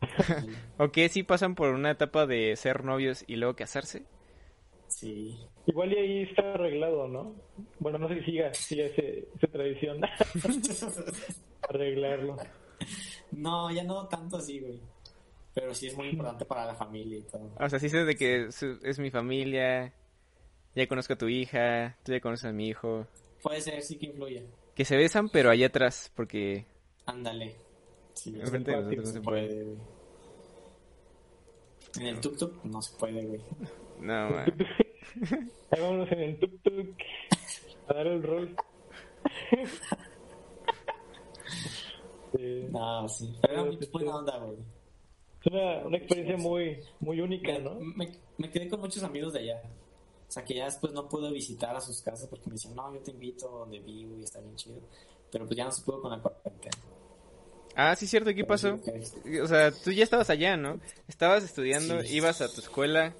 ¿O qué? ¿Sí pasan por una etapa de ser novios y luego casarse? Sí. Igual y ahí está arreglado, ¿no? Bueno, no sé si siga, siga ese, esa tradición. Arreglarlo. No, ya no tanto así, güey. Pero sí es muy importante para la familia y todo. O sea, sí sé de que es mi familia, ya conozco a tu hija, tú ya conoces a mi hijo. Puede ser, sí que influye. Que se besan, pero allá atrás, porque Ándale. Sí, de nosotros no se puede. puede, güey. En el tuk-tuk no se puede, güey. No, ma. Ahí vámonos en el tuk-tuk a dar el rol. Sí. No, sí. Pero era muy Pero, buena onda, güey. Es una, una experiencia muy, muy única, Me, ¿no? me, me quedé con muchos amigos de allá. O sea, que ya después no pude visitar a sus casas porque me decían, no, yo te invito donde vivo y está bien chido. Pero pues ya no se pudo con la cuarentena. Ah, sí, cierto, ¿qué pasó? O sea, tú ya estabas allá, ¿no? Estabas estudiando, Sí. ibas a tu escuela,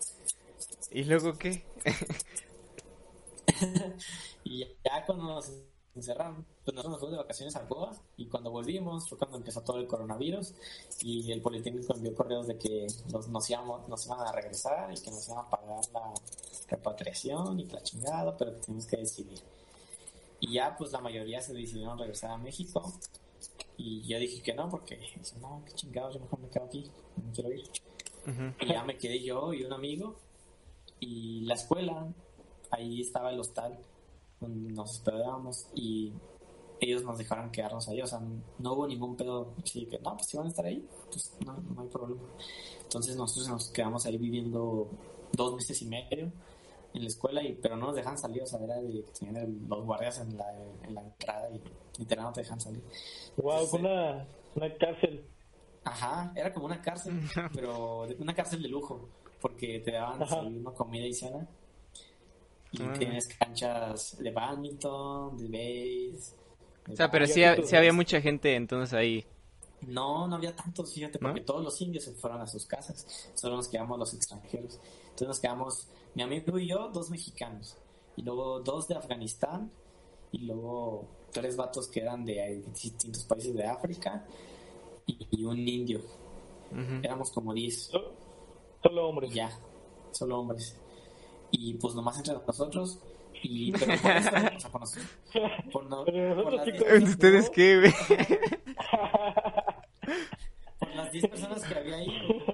¿y luego qué? Y ya, cuando nos encerraron, pues nosotros nos fuimos de vacaciones a Cuba y cuando volvimos fue cuando empezó todo el coronavirus y el Politécnico envió correos de que nos, nos, íbamos, nos iban a regresar y que nos iban a pagar la repatriación y la chingada, pero que teníamos que decidir. Y ya pues la mayoría se decidieron regresar a México y yo dije que no porque dije, no, qué chingados, yo mejor me quedo aquí, no quiero ir. Y ya me quedé yo y un amigo. Y la escuela, ahí estaba el hostal donde nos hospedábamos y ellos nos dejaron quedarnos ahí. O sea, no hubo ningún pedo. Así que, no, pues si van a estar ahí, pues no, no hay problema. Entonces nosotros nos quedamos ahí viviendo dos meses y medio en la escuela, y pero no nos dejan salir. O sea, era de que tenían los guardias en la, en la entrada y literal no te dejan salir. Wow, con una, una cárcel. Ajá, era como una cárcel, pero una cárcel de lujo, porque te daban desayuno, comida y cena. Y Ah. tienes canchas de badminton, de base. de O sea, pero sí, ha- sí había mucha gente entonces ahí. No, no había tantos, fíjate, porque ¿No? todos los indios se fueron a sus casas. Solo nos quedamos los extranjeros. Entonces nos quedamos, mi amigo y yo, dos mexicanos. Y luego dos de Afganistán. Y luego tres vatos que eran de distintos países de África. Y, y un indio. Éramos como diez. So- Solo hombres. Ya, solo hombres. Y pues nomás entre nosotros. Y, pero por esto, o sea, por, nos- por no- Pero por nosotros, las diez- ¿Ustedes qué, güey? por las 10 personas que había ahí,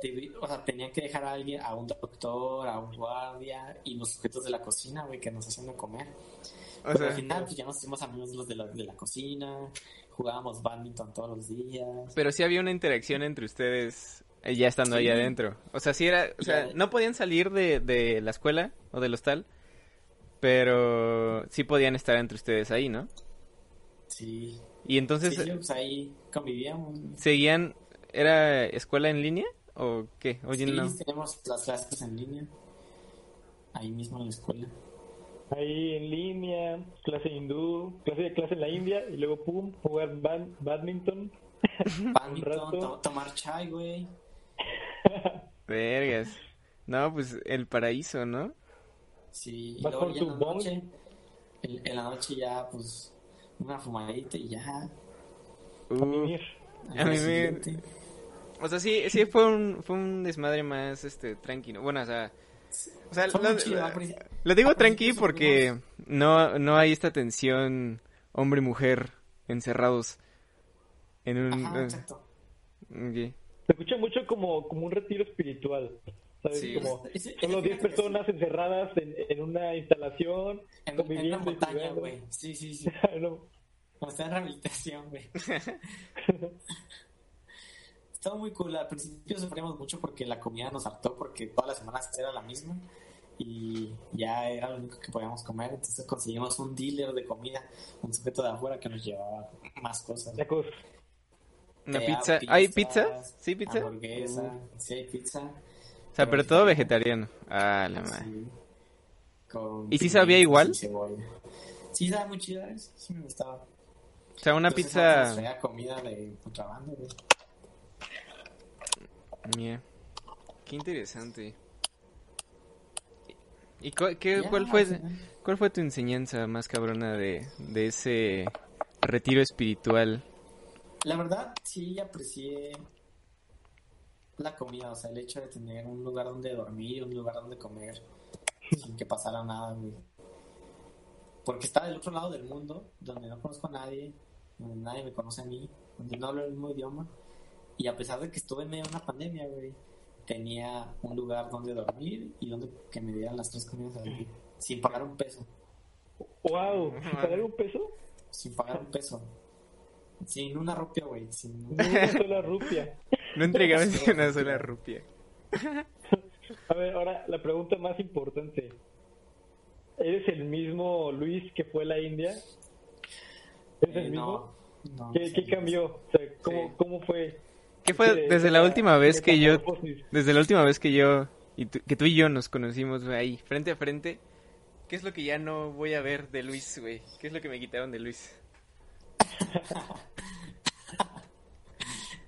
te- o sea, tenían que dejar a alguien, a un doctor, a un guardia y los sujetos de la cocina, güey, que nos hacían de comer. O Pero sea, al final, pues ya nos hicimos amigos los de la, de la cocina, jugábamos badminton todos los días. pero sí había una interacción entre ustedes ya estando ahí Sí. adentro. O sea, sí era, o sea, Ya. no podían salir de, de la escuela o del hostal, pero sí podían estar entre ustedes ahí, ¿no? Sí, Y entonces, sí, pues ahí convivíamos. ¿seguían, era escuela en línea o qué? Oye, sí, no. tenemos las clases en línea, ahí mismo en la escuela. Ahí en línea, clase hindú, clase de clase en la India y luego pum, jugar bad- badminton. Badminton, to- tomar chai, güey. Vergas. No, pues el paraíso, ¿no? Sí, y ¿Vas luego por tu en la noche, en, en la noche ya, pues, una fumadita y ya. A Uh, mimir. A me- siguiente. o sea, sí, sí fue un, fue un desmadre más, este, tranquilo. Bueno, o sea, o sea, lo, chido, digo tranqui porque no, no hay esta tensión hombre-mujer encerrados en un... Ajá, eh, exacto. Se escucha mucho como, como un retiro espiritual. ¿Sabes? Sí. Como solo 10 fíjate que personas encerradas en, en una instalación, En, en una montaña, güey. Sí, sí, sí. No, está en rehabilitación, güey. Estaba muy cool. Al principio sufríamos mucho porque la comida nos hartó, porque todas las semanas era la misma. Y ya era lo único que podíamos comer. Entonces conseguimos un dealer de comida, un sujeto de afuera que nos llevaba más cosas. Una pizza. da ¿Hay pizza? ¿Sí, pizza? Hamburguesa, sí hay pizza. O sea, pero todo vegetariano. Ah, la madre. Sí. ¿Y sí sabía igual? Sí, sabe muy chida, ¿eh? sí me gustaba. O sea, una Entonces, pizza... traía comida de contrabando, güey. Mía. Qué interesante. ¿Y cu- qué, Ya, cuál, fue, cuál fue tu enseñanza más cabrona de, de ese retiro espiritual? La verdad, sí aprecié la comida, o sea, el hecho de tener un lugar donde dormir, un lugar donde comer, sin que pasara nada, güey. Porque estaba del otro lado del mundo, donde no conozco a nadie, donde nadie me conoce a mí, donde no hablo el mismo idioma. Y a pesar de que estuve en medio de una pandemia, güey, tenía un lugar donde dormir y donde que me dieran las tres comidas al día, sin pagar un peso. ¡Wow! ¿Sin pagar un peso? Sin pagar un peso. Sin una rupia, güey. Sin una sola rupia. No entregabas ni una sola rupia. A ver, ahora la pregunta más importante. ¿Eres el mismo Luis que fue a la India? ¿Eres el Eh, mismo? no, no, ¿Qué, sí, qué cambió? O sea, ¿cómo, Sí. cómo fue? ¿Qué fue desde la última vez que yo, desde la última vez que yo, y tú- que tú y yo nos conocimos güey, ahí, frente a frente? ¿Qué es lo que ya no voy a ver de Luis, güey? ¿Qué es lo que me quitaron de Luis?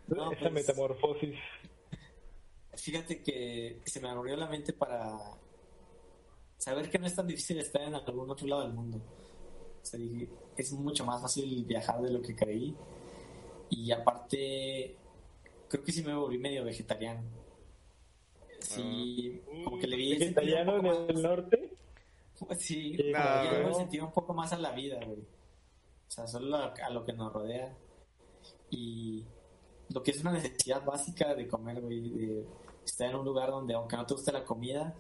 No, esa pues- metamorfosis. Fíjate que se me abrió la mente para saber que no es tan difícil estar en algún otro lado del mundo. O sea, dije, es mucho más fácil viajar de lo que creí. Y aparte, creo que sí me volví medio vegetariano. Sí, como que le vi ¿Vegetariano en el norte? Sí, no, que le güey. he sentido un poco más a la vida, güey. O sea, solo a, a lo que nos rodea. Y lo que es una necesidad básica de comer, güey. De estar en un lugar donde, aunque no te guste la comida,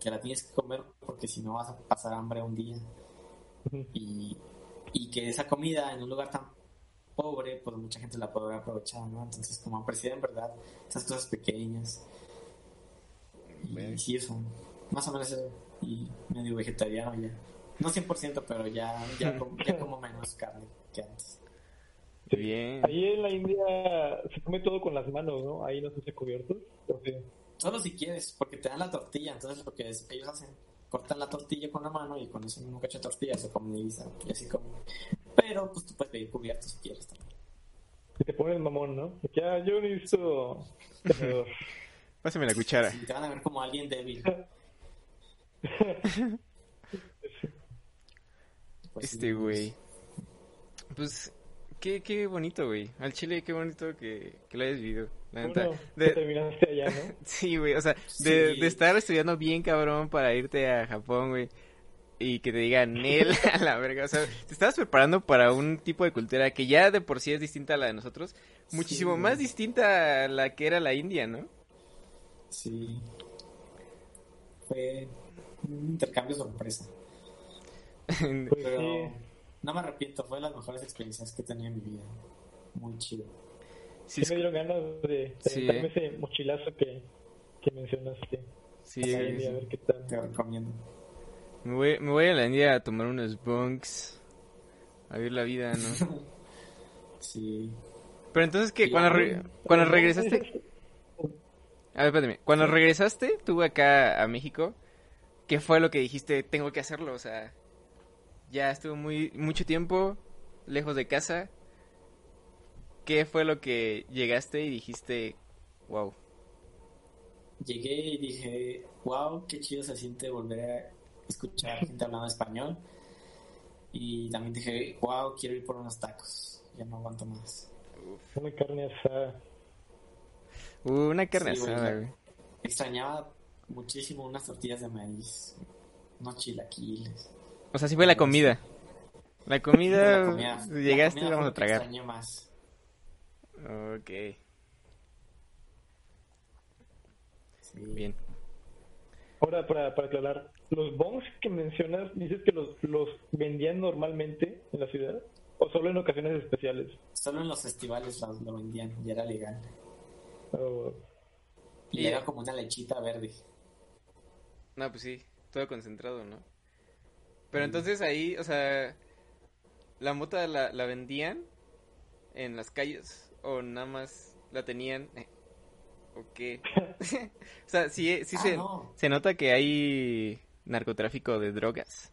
te la tienes que comer porque si no vas a pasar hambre un día. Y, y que esa comida en un lugar tan pobre, pues mucha gente la puede aprovechar, ¿no? Entonces, como apreciar en verdad esas cosas pequeñas. Y sí, eso. Más o menos eso. Y medio vegetariano ya. No 100%, pero ya, ya, com- ya como menos carne que antes. Sí. Bien. Ahí en la India se come todo con las manos, ¿no? Ahí no se hace cubiertos. Solo si quieres, porque te dan la tortilla. Entonces, lo que es- ellos hacen, cortan la tortilla con la mano y con ese mismo cacho de tortilla se comen y y así comen. Pero, pues tú puedes pedir cubiertos si quieres también. Y te ponen mamón, ¿no? Ya, yo necesito. Pásame la cuchara. Y te van a ver como alguien débil. Pues Este güey. Pues, qué, qué bonito, güey. Al chile, qué bonito que, que lo hayas vivido. La neta. De- terminaste allá, ¿no? Sí, güey, o sea, de, Sí. de estar estudiando bien cabrón para irte a Japón, güey, y que te digan él a la verga, o sea, te estabas preparando para un tipo de cultura que ya de por sí es distinta a la de nosotros, muchísimo Sí, más güey. distinta a la que era la India, ¿no? Sí. Fue un intercambio sorpresa. Pues Pero sí. no me arrepiento, fue de las mejores experiencias que he tenido en mi vida. Muy chido. Sí, me dieron ganas de Sí, darme eh. ese mochilazo que, que mencionaste. sí, a la güey, India, sí. a ver qué tal. Te recomiendo. Me voy, me voy a la India a tomar unos bunks, a vivir la vida, ¿no? Sí. Pero entonces, ¿qué? Y Cuando, re- cuando regresaste... A ver, espérame. Cuando regresaste, tú acá a México, ¿qué fue lo que dijiste? Tengo que hacerlo, o sea, ya estuve muy mucho tiempo lejos de casa. ¿Qué fue lo que llegaste y dijiste, wow? Llegué y dije, wow, qué chido se siente volver a escuchar gente hablando español. Y también dije, wow, quiero ir por unos tacos. Ya no aguanto más. Una carne asada. Una carne Sí, asada, güey. Extrañaba muchísimo unas tortillas de maíz, unos chilaquiles. O sea, sí fue la comida. La comida, La comida- la llegaste y vamos a tragar. extrañé más. Ok, Sí. bien. Ahora, para, para aclarar, los bongs que mencionas, dices que los, los vendían normalmente en la ciudad o solo en ocasiones especiales. Solo en los festivales lo, lo vendían y era legal. O- Y Y- era como una lechita verde. No, pues sí, todo concentrado, ¿no? Pero entonces ahí, o sea, ¿la mota la, la vendían en las calles o nada más la tenían? eh, ¿O qué? o sea, sí, sí Ah, se, no. se nota que hay narcotráfico de drogas.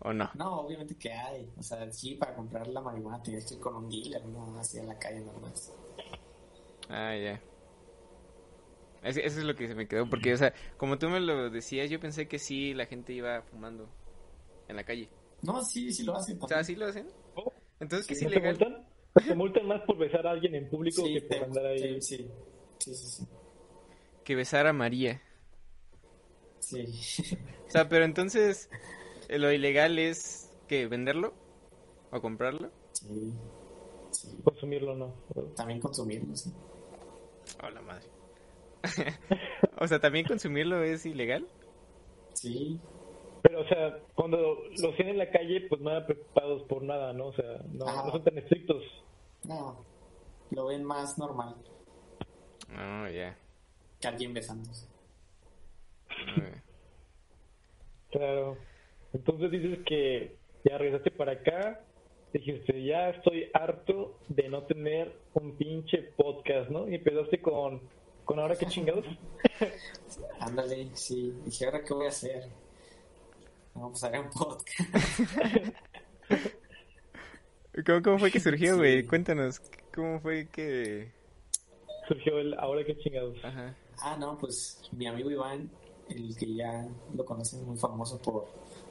¿O no? No, obviamente que hay. O sea, sí, para comprar la marihuana tienes que ir con un dealer, no así en la calle nomás. Ah, ya. Es- Eso es lo que se me quedó, porque, o sea, como tú me lo decías, yo pensé que sí la gente iba fumando en la calle. No, sí, sí lo hacen. O sea, ¿sí lo hacen? ¿Oh? Entonces, ¿qué es ¿No te ilegal? multan? Te multan más por besar a alguien en público Sí, que por andar ahí. sí, sí, sí, que besar a María. Sí. O sea, pero entonces, eh, lo ilegal es que venderlo o comprarlo. Sí. sí. Consumirlo no. También consumirlo, sí. Oh, la madre. o sea, ¿también consumirlo es ilegal? Sí. Pero, o sea, cuando los tienen en la calle, pues nada preocupados por nada, ¿no? O sea, no, son tan estrictos. No. Lo ven más normal Oh, ya. que alguien besándose. Claro. Entonces dices que ya regresaste para acá, dijiste, ya estoy harto de no tener un pinche podcast, ¿no? Y empezaste con, con ahora qué chingados. Ándale, sí. Dije, ¿ahora qué voy a hacer? No, pues haré un podcast. ¿Cómo, cómo fue que surgió, güey? Sí. Cuéntanos, ¿cómo fue que...? Surgió el ahora qué chingados. Ajá. Ah, no, pues mi amigo Iván, el que ya lo conocen, muy famoso por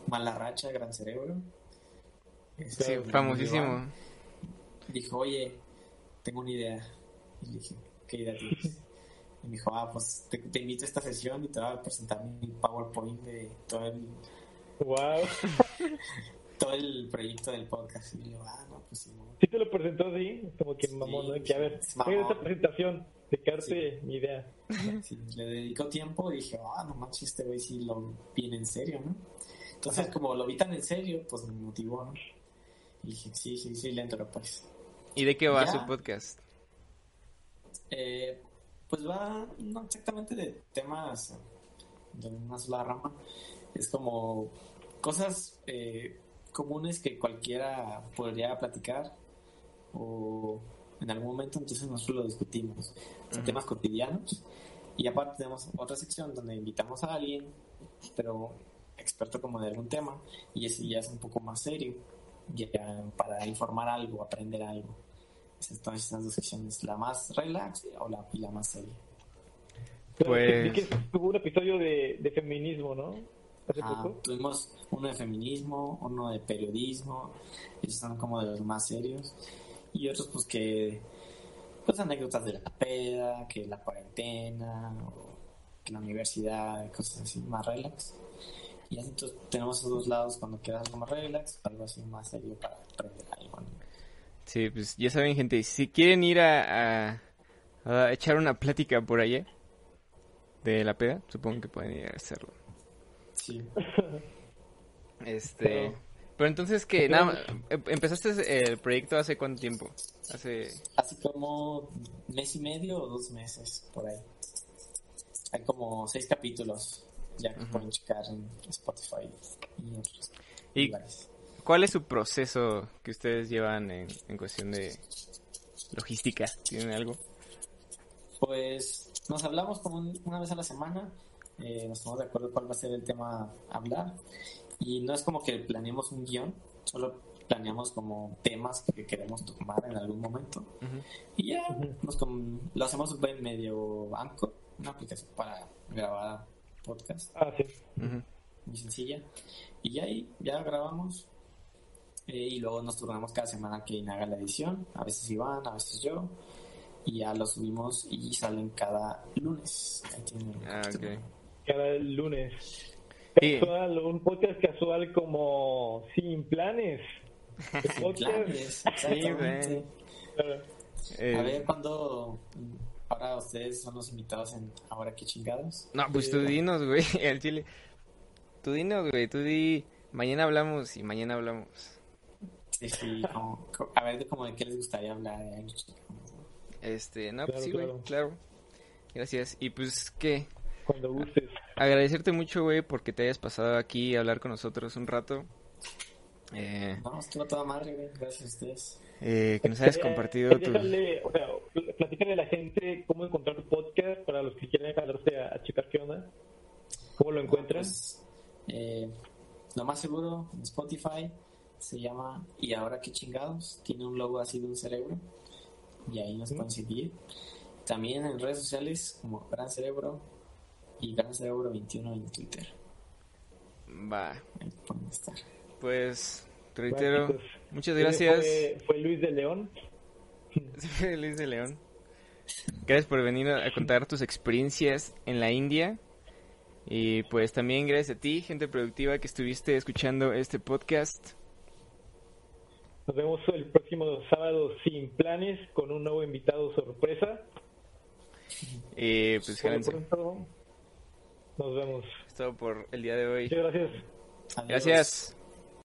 Mala Racha, Gran Cerebro. Este, Sí, famosísimo. Iván Dijo, oye, tengo una idea. Y le dije, ¿qué idea tienes? Y me dijo, ah, pues te, te invito a esta sesión y te voy a presentar mi PowerPoint de todo el, Wow. todo el proyecto del podcast. Y yo, ah, no, pues sí, no. Sí te lo presentó así, como que mamón, ¿no? Que a ver, es mamón. ¿cuál es esta presentación? De quedarte mi idea. Sí, le dedicó tiempo y dije, ah, no manches, este güey sí lo viene en serio, ¿no? Entonces, como lo vi tan en serio, pues me motivó, ¿no? Y dije, sí, sí, sí, le entro, pues. ¿Y de qué va Ya. su podcast? Eh, pues va, no exactamente de temas de una sola rama, es como cosas eh, comunes que cualquiera podría platicar o en algún momento entonces nosotros lo discutimos, o sea, Ujú. temas cotidianos y aparte tenemos otra sección donde invitamos a alguien, pero experto como de algún tema y ese ya es un poco más serio, ya para informar algo, aprender algo. Entonces estas dos secciones, la más relax o la, y la más seria. Pues- vi que tuvo un episodio de, de feminismo, ¿no? Hace Ah, poco. tuvimos uno de feminismo, uno de periodismo, esos son como de los más serios, y otros pues que, pues anécdotas de la peda, que la cuarentena, o que la universidad, cosas así, más relax. Y así entonces tenemos esos dos lados cuando quieras algo más relax, algo así más serio para aprender algo. ¿no? Sí, pues ya saben, gente, si quieren ir a, a- a echar una plática por allá de la peda, supongo que pueden ir a hacerlo. Sí. Este, Pero- pero entonces que nada, em- empezaste el proyecto hace cuánto tiempo? Hace Así como mes y medio o dos meses, por ahí. Hay como seis capítulos, ya que Ujú. pueden checar en Spotify y otros ¿Y lugares. cuál es su proceso que ustedes llevan en, en cuestión de logística? ¿Tienen algo? Pues nos hablamos como un- una vez a la semana, eh, nos ponemos de acuerdo cuál va a ser el tema a hablar. Y no es como que planeemos un guion, solo planeamos como temas que queremos tomar en algún momento. Y ya nos com- lo hacemos en medio Anchor, una aplicación para grabar podcast. Ah, sí. Muy sencilla. Y ya ahí ya grabamos eh, y luego nos turnamos cada semana que haga la edición, a veces Iván, a veces yo. Y ya lo subimos y salen cada lunes. Ahí tienen el Ah. Cada lunes. Casual, un podcast casual como Sin Planes. El Sin planes. Claro. Eh, A ver cuándo ahora ustedes son los invitados en Ahora qué chingados. No, pues tú dinos, güey, al chile. Tú dinos, güey, tú di... Mañana hablamos y mañana hablamos. Sí, sí, como- a ver como de qué les gustaría hablar. eh, Este, no, pues Claro, sí, güey, claro. claro. Gracias. Y pues, ¿qué? Cuando gustes. Agradecerte mucho, güey, porque te hayas pasado aquí a hablar con nosotros un rato. Eh, No, estuvo toda madre, güey. Gracias a ustedes. eh, que nos hayas Eh, compartido tu... déjale, o sea, pl- platícale a la gente cómo encontrar tu podcast para los que quieran jalarse a, a checar qué onda. ¿Cómo lo encuentran? Pues, eh, lo más seguro, en Spotify se llama Y ahora qué chingados. Tiene un logo así de un cerebro. Y ahí nos pueden seguir. También en redes sociales como Gran Cerebro y Gran Cerebro 21 en Twitter. Va, Ahí pueden estar. pues, te reitero, Bueno, chicos, muchas gracias. Fue, fue Luis de León. Luis de León. Gracias por venir a contar tus experiencias en la India. Y pues también gracias a ti, gente productiva que estuviste escuchando este podcast. Nos vemos el próximo sábado sin planes con un nuevo invitado sorpresa. Y pues Por nos vemos. Es todo por el día de hoy. Muchas gracias. Adiós. Gracias.